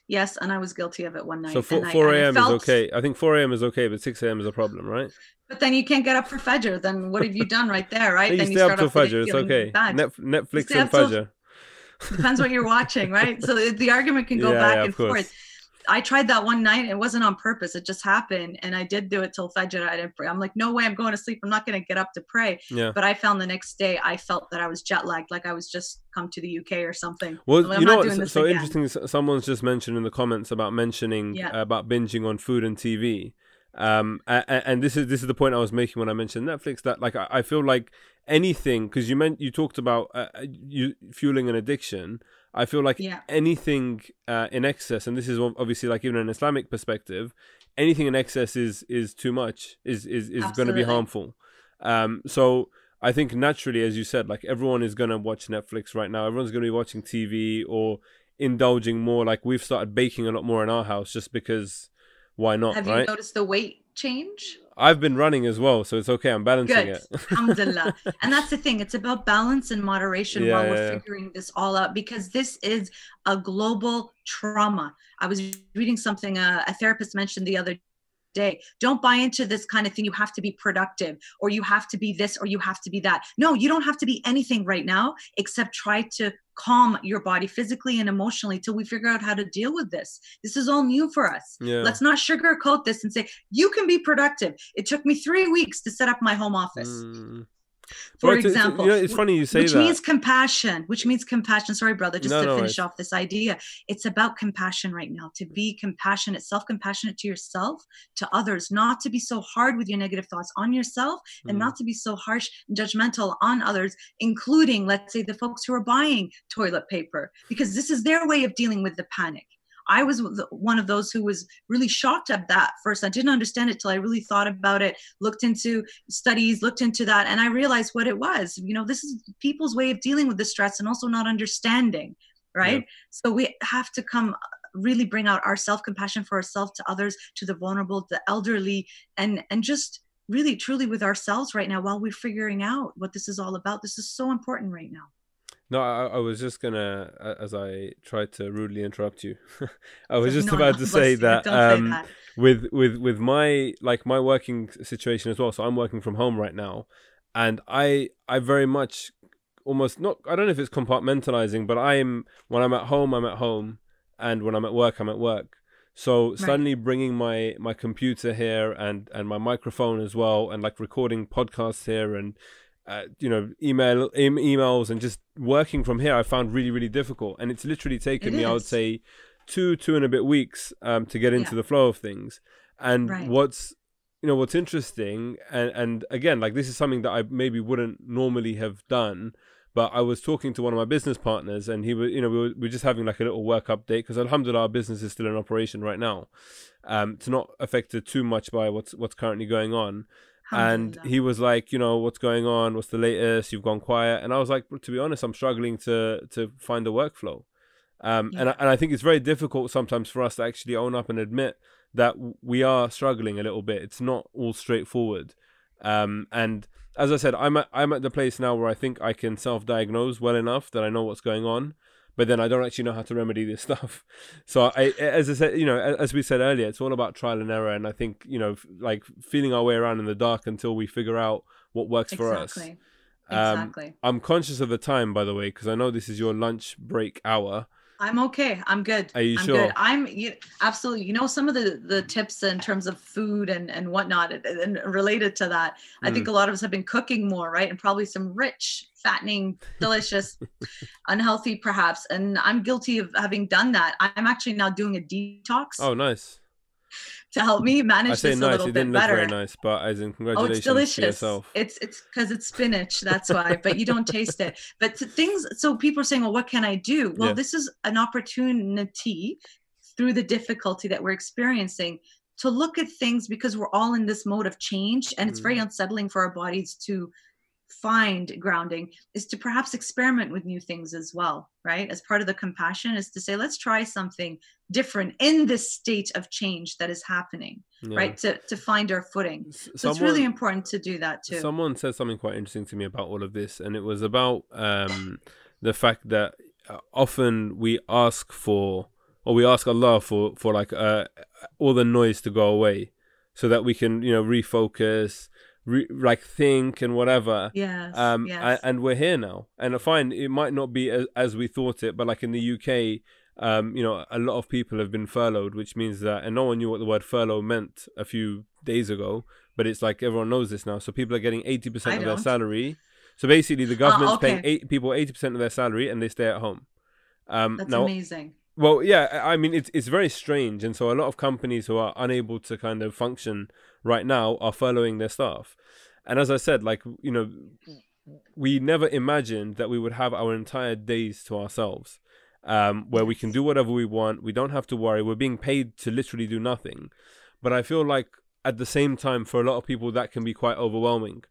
Speaker 2: Yes, and I was guilty of it one night.
Speaker 1: So four, 4
Speaker 2: and I
Speaker 1: a.m. is okay. I think 4 a.m. is okay, but 6 a.m. is a problem, right?
Speaker 2: But then you can't get up for Fajr. Then what have you done right there, right?
Speaker 1: Then you
Speaker 2: then
Speaker 1: stay up till Fajr. It's okay. Net, Netflix and
Speaker 2: up till-
Speaker 1: Fajr.
Speaker 2: Depends what you're watching, right? So the- the argument can go
Speaker 1: Yeah,
Speaker 2: back
Speaker 1: yeah,
Speaker 2: and
Speaker 1: course.
Speaker 2: forth. I tried that one night. It wasn't on purpose. It just happened, and I did do it till Fajr. I didn't pray. I'm like, no way, I'm going to sleep. I'm not going to get up to pray.
Speaker 1: Yeah.
Speaker 2: But I found the next day, I felt that I was jet lagged, like I was just come to the UK or something.
Speaker 1: Well,
Speaker 2: like,
Speaker 1: you know what's so
Speaker 2: again.
Speaker 1: interesting? Someone's just mentioned in the comments about mentioning
Speaker 2: Yeah.
Speaker 1: uh, about binging on food and TV. Um, and, and this is this is the point I was making when I mentioned Netflix. That like I, I feel like anything because you meant you talked about uh, uh, you fueling an addiction. I feel like
Speaker 2: Yeah.
Speaker 1: anything uh, in excess, and this is obviously like even an Islamic perspective, anything in excess is is too much. Is is is going to be harmful. Um, so I think naturally, as you said, like everyone is going to watch Netflix right now. Everyone's going to be watching TV or indulging more. Like we've started baking a lot more in our house just because why not,
Speaker 2: Have you noticed the weight change?
Speaker 1: I've been running as well, so it's okay. I'm balancing
Speaker 2: Good.
Speaker 1: it.
Speaker 2: Alhamdulillah. and that's the thing. It's about balance and moderation
Speaker 1: Yeah,
Speaker 2: while we're
Speaker 1: yeah.
Speaker 2: figuring this all out because this is a global trauma. I was reading something uh, a therapist mentioned the other day. Don't buy into this kind of thing. You have to be productive or you have to be this or you have to be that. No, you don't have to be anything right now except try to calm your body physically and emotionally till we figure out how to deal with this. This is all new for us.
Speaker 1: yeah.
Speaker 2: Let's not sugarcoat this and say, you can be productive. It took me three weeks to set up my home office,
Speaker 1: Mm.
Speaker 2: For
Speaker 1: Well, it's- it's-
Speaker 2: example.
Speaker 1: you know, it's funny you say
Speaker 2: which
Speaker 1: that.
Speaker 2: means compassion, which means compassion. Sorry, brother, just
Speaker 1: No,
Speaker 2: to
Speaker 1: no
Speaker 2: finish off this idea. It's about compassion right now, to be compassionate, self compassionate to yourself, to others, not to be so hard with your negative thoughts on yourself and
Speaker 1: Mm.
Speaker 2: not to be so harsh and judgmental on others, including, let's say, the folks who are buying toilet paper, because this is their way of dealing with the panic. I was one of those who was really shocked at that first. I didn't understand it till I really thought about it, looked into studies, looked into that, and I realized what it was. You know, this is people's way of dealing with the stress and also not understanding, right? Yeah. So we have to come really bring out our self-compassion for ourselves to others, to the vulnerable, the elderly, and and just really truly with ourselves right now while we're figuring out what this is all about. This is so important right now.
Speaker 1: No, I, I, was just gonna, as I tried to rudely interrupt you, I was just no, about no, to say that, um, say that, with with with my like my working situation as well. So I'm working from home right now, and I I very much almost not I don't know if it's compartmentalizing, but I am when I'm at home I'm at home, and when I'm at work I'm at work. So right. suddenly bringing my my computer here and and my microphone as well, and like recording podcasts here and uh, you know email em- emails and just working from here i found really really difficult and it's literally taken it me is. i would say two two and a bit weeks um, to get into yeah. the flow of things and right. what's you know what's interesting and and again like this is something that i maybe wouldn't normally have done but i was talking to one of my business partners and he was you know we were, we were just having like a little work update because alhamdulillah our business is still in operation right now um it's not affected too much by what's what's currently going on and he was like, you know, what's going on? What's the latest? You've gone quiet. And I was like, to be honest, I'm struggling to to find the workflow. Um, yeah. and I, and I think it's very difficult sometimes for us to actually own up and admit that we are struggling a little bit. It's not all straightforward. Um, and as I said, I'm at, I'm at the place now where I think I can self-diagnose well enough that I know what's going on but then I don't actually know how to remedy this stuff. So I, as I said, you know, as we said earlier, it's all about trial and error, and I think you know, like feeling our way around in the dark until we figure out what works exactly. for us. Um, exactly. I'm conscious of the time, by the way, because I know this is your lunch break hour.
Speaker 2: I'm okay. I'm good.
Speaker 1: Are you
Speaker 2: I'm
Speaker 1: sure?
Speaker 2: Good. I'm you, absolutely. You know some of the the tips in terms of food and and whatnot, and, and related to that. Mm. I think mm. a lot of us have been cooking more, right? And probably some rich, fattening, delicious, unhealthy, perhaps. And I'm guilty of having done that. I'm actually now doing a detox.
Speaker 1: Oh, nice
Speaker 2: to help me manage I say this nice. a little
Speaker 1: it
Speaker 2: bit
Speaker 1: didn't
Speaker 2: better.
Speaker 1: Look very nice, but as in congratulations
Speaker 2: oh, it's delicious. It's it's because it's spinach, that's why. but you don't taste it. But things. So people are saying, "Well, what can I do?" Well, yeah. this is an opportunity through the difficulty that we're experiencing to look at things because we're all in this mode of change, and it's mm. very unsettling for our bodies to find grounding is to perhaps experiment with new things as well right? As part of the compassion is to say let's try something different in this state of change that is happening yeah. right? To, to find our footing. So someone, it's really important to do that too.
Speaker 1: Someone said something quite interesting to me about all of this and it was about um, the fact that uh, often we ask for or we ask allah for for like uh, all the noise to go away so that we can you know refocus re- like think and whatever.
Speaker 2: Yes.
Speaker 1: Um,
Speaker 2: yes.
Speaker 1: And, we're here now. And fine, it might not be as, as we thought it, but like in the UK, um, you know, a lot of people have been furloughed, which means that, and no one knew what the word furlough meant a few days ago, but it's like everyone knows this now. So people are getting 80% of don't. their salary. So basically, the government's okay. paying eight, people 80% of their salary and they stay at home.
Speaker 2: Um, That's now, amazing.
Speaker 1: Well, yeah, I mean it's it's very strange, and so a lot of companies who are unable to kind of function right now are furloughing their staff. And as I said, like you know, we never imagined that we would have our entire days to ourselves, um, where we can do whatever we want. We don't have to worry. We're being paid to literally do nothing. But I feel like at the same time, for a lot of people, that can be quite overwhelming.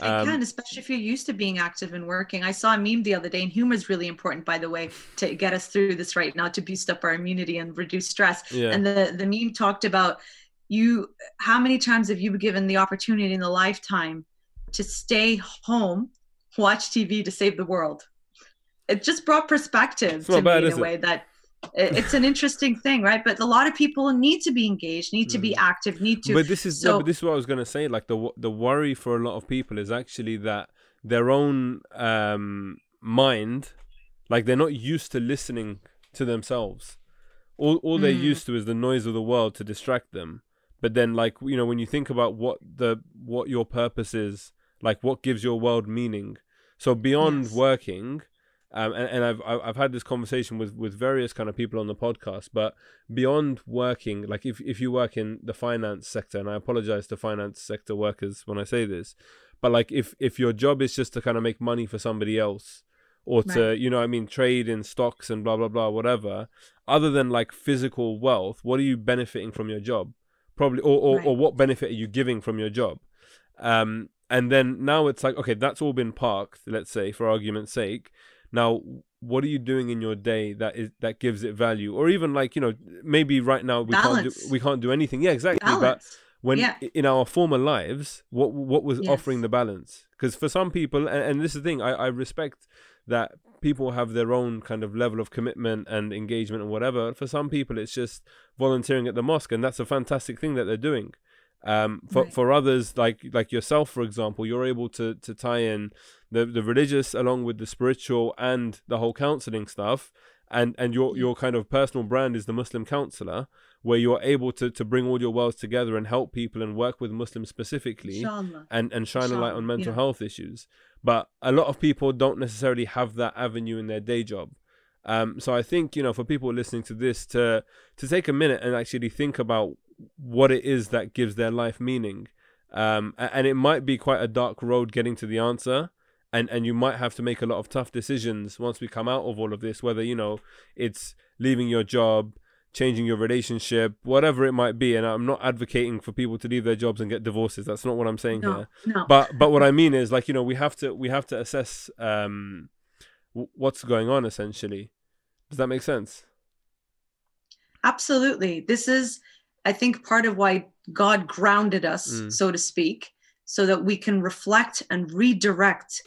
Speaker 2: It um, can, especially if you're used to being active and working. I saw a meme the other day, and humor is really important, by the way, to get us through this right now, to boost up our immunity and reduce stress. Yeah. And the, the meme talked about you how many times have you been given the opportunity in a lifetime to stay home, watch TV to save the world? It just brought perspective to bad, me in a way that it's an interesting thing right but a lot of people need to be engaged need to be mm. active need to
Speaker 1: but this is so, no, but this is what i was going to say like the the worry for a lot of people is actually that their own um mind like they're not used to listening to themselves all all they're mm. used to is the noise of the world to distract them but then like you know when you think about what the what your purpose is like what gives your world meaning so beyond yes. working um, and, and I've I've had this conversation with with various kind of people on the podcast, but beyond working, like if if you work in the finance sector, and I apologize to finance sector workers when I say this, but like if if your job is just to kind of make money for somebody else, or to right. you know I mean trade in stocks and blah blah blah whatever other than like physical wealth what are you benefiting from your job probably or or, right. or what benefit are you giving from your job um and then now it's like okay that's all been parked let's say for argument's sake now what are you doing in your day that is that gives it value or even like you know maybe right now we Balance. can't do we can't do anything yeah exactly Balance. but when yeah. in our former lives what what was yes. offering the balance because for some people and, and, this is the thing I, I respect that people have their own kind of level of commitment and engagement and whatever for some people it's just volunteering at the mosque and that's a fantastic thing that they're doing um, for right. for others like like yourself for example you're able to to tie in the the religious along with the spiritual and the whole counseling stuff and and your your kind of personal brand is the muslim counselor where you're able to to bring all your worlds together and help people and work with muslims specifically Inshallah. and and shine Inshallah. a light on mental yeah. health issues but a lot of people don't necessarily have that avenue in their day job um, so I think you know for people listening to this to to take a minute and actually think about what it is that gives their life meaning. Um, and it might be quite a dark road getting to the answer. And, and you might have to make a lot of tough decisions once we come out of all of this, whether, you know, it's leaving your job, changing your relationship, whatever it might be. And I'm not advocating for people to leave their jobs and get divorces. That's not what I'm saying no, here. No. But but what I mean is like you know we have to we have to assess um, what's going on essentially. Does that make sense?
Speaker 2: Absolutely. This is I think part of why God grounded us, mm. so to speak, so that we can reflect and redirect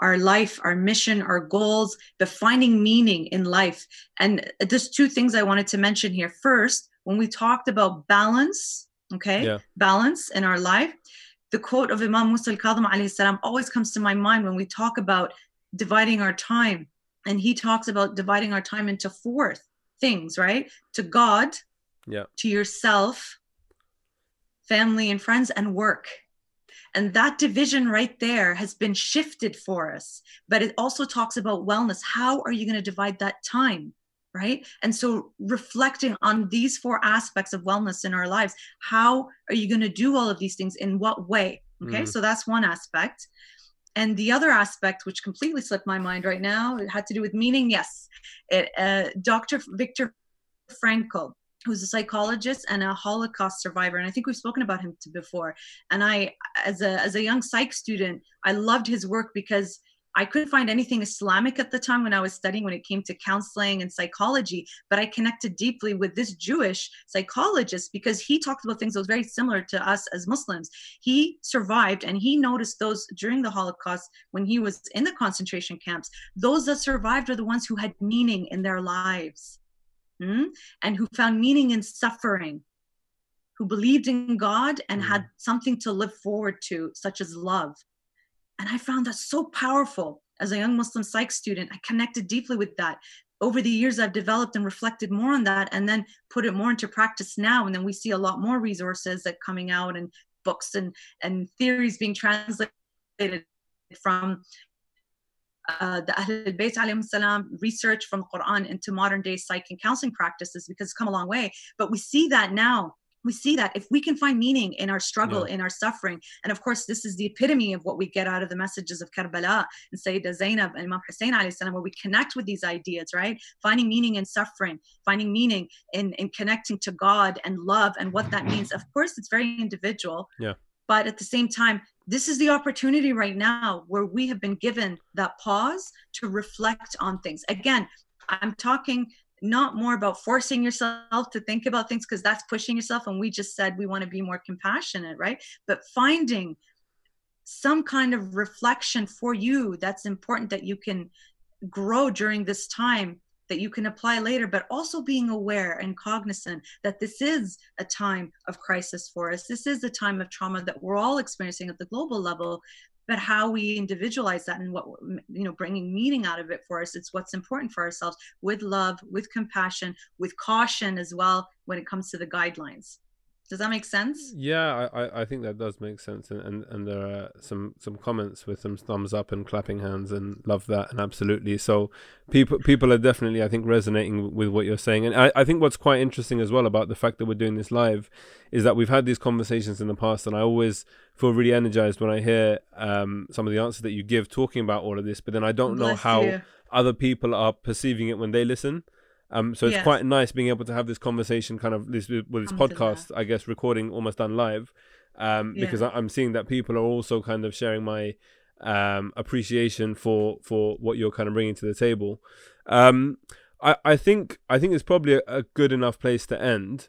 Speaker 2: our life, our mission, our goals, the finding meaning in life. And there's two things I wanted to mention here. First, when we talked about balance, okay, yeah. balance in our life, the quote of Imam Musa al-Kadhim salam always comes to my mind when we talk about dividing our time. And he talks about dividing our time into four things, right? To God,
Speaker 1: yeah.
Speaker 2: to yourself, family and friends, and work. And that division right there has been shifted for us. But it also talks about wellness. How are you going to divide that time? Right. And so reflecting on these four aspects of wellness in our lives, how are you going to do all of these things? In what way? Okay. Mm. So that's one aspect. And the other aspect, which completely slipped my mind right now, it had to do with meaning. Yes. It, uh, Dr. Viktor Frankl who's a psychologist and a Holocaust survivor, and I think we've spoken about him before. And I, as a as a young psych student, I loved his work because I couldn't find anything Islamic at the time when I was studying when it came to counseling and psychology, but I connected deeply with this Jewish psychologist because he talked about things that was very similar to us as Muslims. He survived and he noticed those during the Holocaust when he was in the concentration camps, those that survived are the ones who had meaning in their lives hmm? and who found meaning in suffering, who believed in God and had mm. something to live forward to, such as love. And I found that so powerful. As a young Muslim psych student, I connected deeply with that. Over the years, I've developed and reflected more on that and then put it more into practice now. And then we see a lot more resources that coming out and books and, and theories being translated from uh, the Ahl al-Bayt salam research from the Quran into modern day psych and counseling practices because it's come a long way. But we see that now. We see that if we can find meaning in our struggle, yeah. in our suffering, and of course, this is the epitome of what we get out of the messages of Karbala and Sayyidah Zainab and Imam Hussein salam, where we connect with these ideas, right? Finding meaning in suffering, finding meaning in, in connecting to God and love and what that means. Of course, it's very individual.
Speaker 1: Yeah.
Speaker 2: But at the same time, this is the opportunity right now where we have been given that pause to reflect on things. Again, I'm talking not more about forcing yourself to think about things because that's pushing yourself. And we just said we want to be more compassionate, right? But finding some kind of reflection for you that's important that you can grow during this time that you can apply later, but also being aware and cognizant that this is a time of crisis for us. This is a time of trauma that we're all experiencing at the global level. But how we individualize that and what you know, bringing meaning out of it for us, it's what's important for ourselves with love, with compassion, with caution as well when it comes to the guidelines. Does that make sense?
Speaker 1: Yeah, I, I think that does make sense, and, and, and there are some some comments with some thumbs up and clapping hands, and love that, and absolutely. So people people are definitely, I think, resonating with what you're saying, and I, I think what's quite interesting as well about the fact that we're doing this live is that we've had these conversations in the past, and I always feel really energized when I hear um, some of the answers that you give talking about all of this, but then I don't Bless know how you. other people are perceiving it when they listen. Um, so it's yes. quite nice being able to have this conversation, kind of this with this podcast, I guess, recording almost done live, um, yeah. because I'm seeing that people are also kind of sharing my um, appreciation for for what you're kind of bringing to the table. Um, I I think I think it's probably a, a good enough place to end.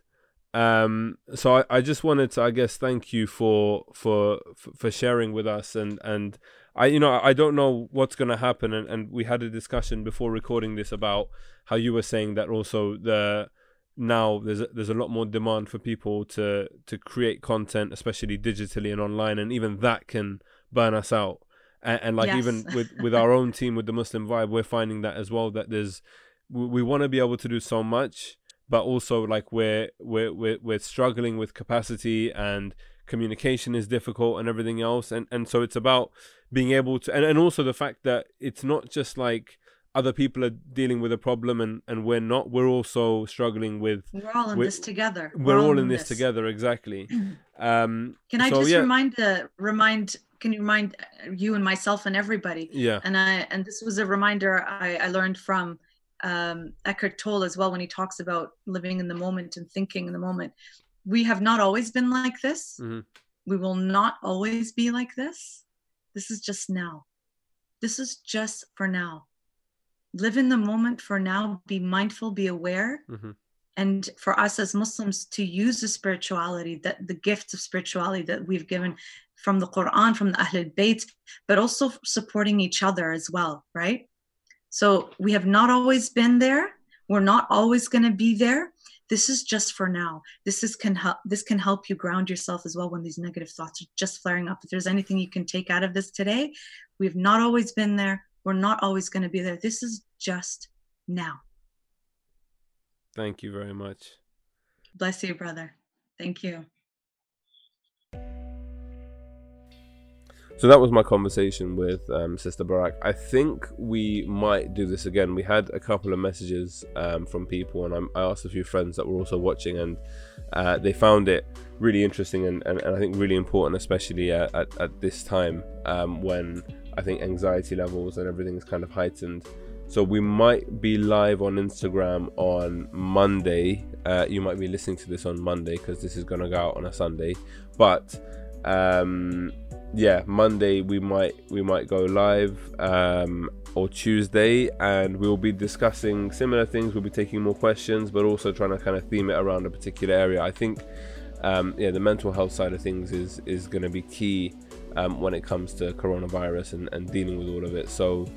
Speaker 1: Um, so I, I just wanted to, I guess, thank you for for for sharing with us and and I you know I don't know what's gonna happen and, and we had a discussion before recording this about how you were saying that also the now there's a, there's a lot more demand for people to to create content especially digitally and online and even that can burn us out and, and like yes. even with with our own team with the Muslim vibe we're finding that as well that there's we, we want to be able to do so much but also like we're we're we're, we're struggling with capacity and communication is difficult and everything else. And and so it's about being able to and, and also the fact that it's not just like other people are dealing with a problem and and we're not we're also struggling with
Speaker 2: we're all in with, this together.
Speaker 1: We're, we're all, in this, this, together exactly. Um
Speaker 2: can i so, just yeah. remind the remind can you remind you and myself and everybody?
Speaker 1: Yeah.
Speaker 2: And i and this was a reminder i i learned from um eckhart tolle as well when he talks about living in the moment and thinking in the moment we have not always been like this. Mm-hmm. We will not always be like this. This is just now. This is just for now. Live in the moment for now. Be mindful, be aware. Mm-hmm. And for us as Muslims to use the spirituality, that the gifts of spirituality that we've given from the Quran, from the Ahlul Bayt, but also supporting each other as well, right? So we have not always been there. We're not always going to be there this is just for now. This is can help this can help you ground yourself as well when these negative thoughts are just flaring up. If there's anything you can take out of this today we've not always been there. We're not always going to be there. This is just now.
Speaker 1: Thank you very much.
Speaker 2: Bless you brother. Thank you
Speaker 1: So that was my conversation with um, Sister Barak. I think we might do this again. We had a couple of messages um, from people, and I'm, i asked a few friends that were also watching, and uh, they found it really interesting and, and, and, I think really important, especially at, at, at this time um, when I think anxiety levels and everything is kind of heightened. So we might be live on Instagram on Monday. Uh, you might be listening to this on Monday because this is going to go out on a Sunday, but um, yeah, Monday we might we might go live um, or Tuesday, and we'll be discussing similar things. We'll be taking more questions, but also trying to kind of theme it around a particular area. I think, um, yeah, the mental health side of things is is going to be key um, when it comes to coronavirus and, and dealing with all of it. So,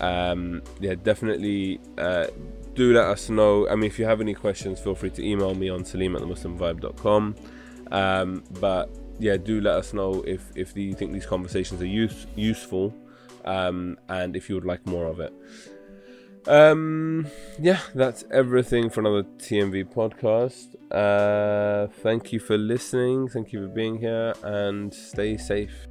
Speaker 1: um, yeah, definitely. Uh, do let us know. I mean, if you have any questions, feel free to email me on salim at themuslimvibe.com. Um, but yeah, do let us know if if you think these conversations are use, useful, um, and if you would like more of it. Um, yeah, that's everything for another TMV podcast. Uh, thank you for listening. Thank you for being here, and stay safe.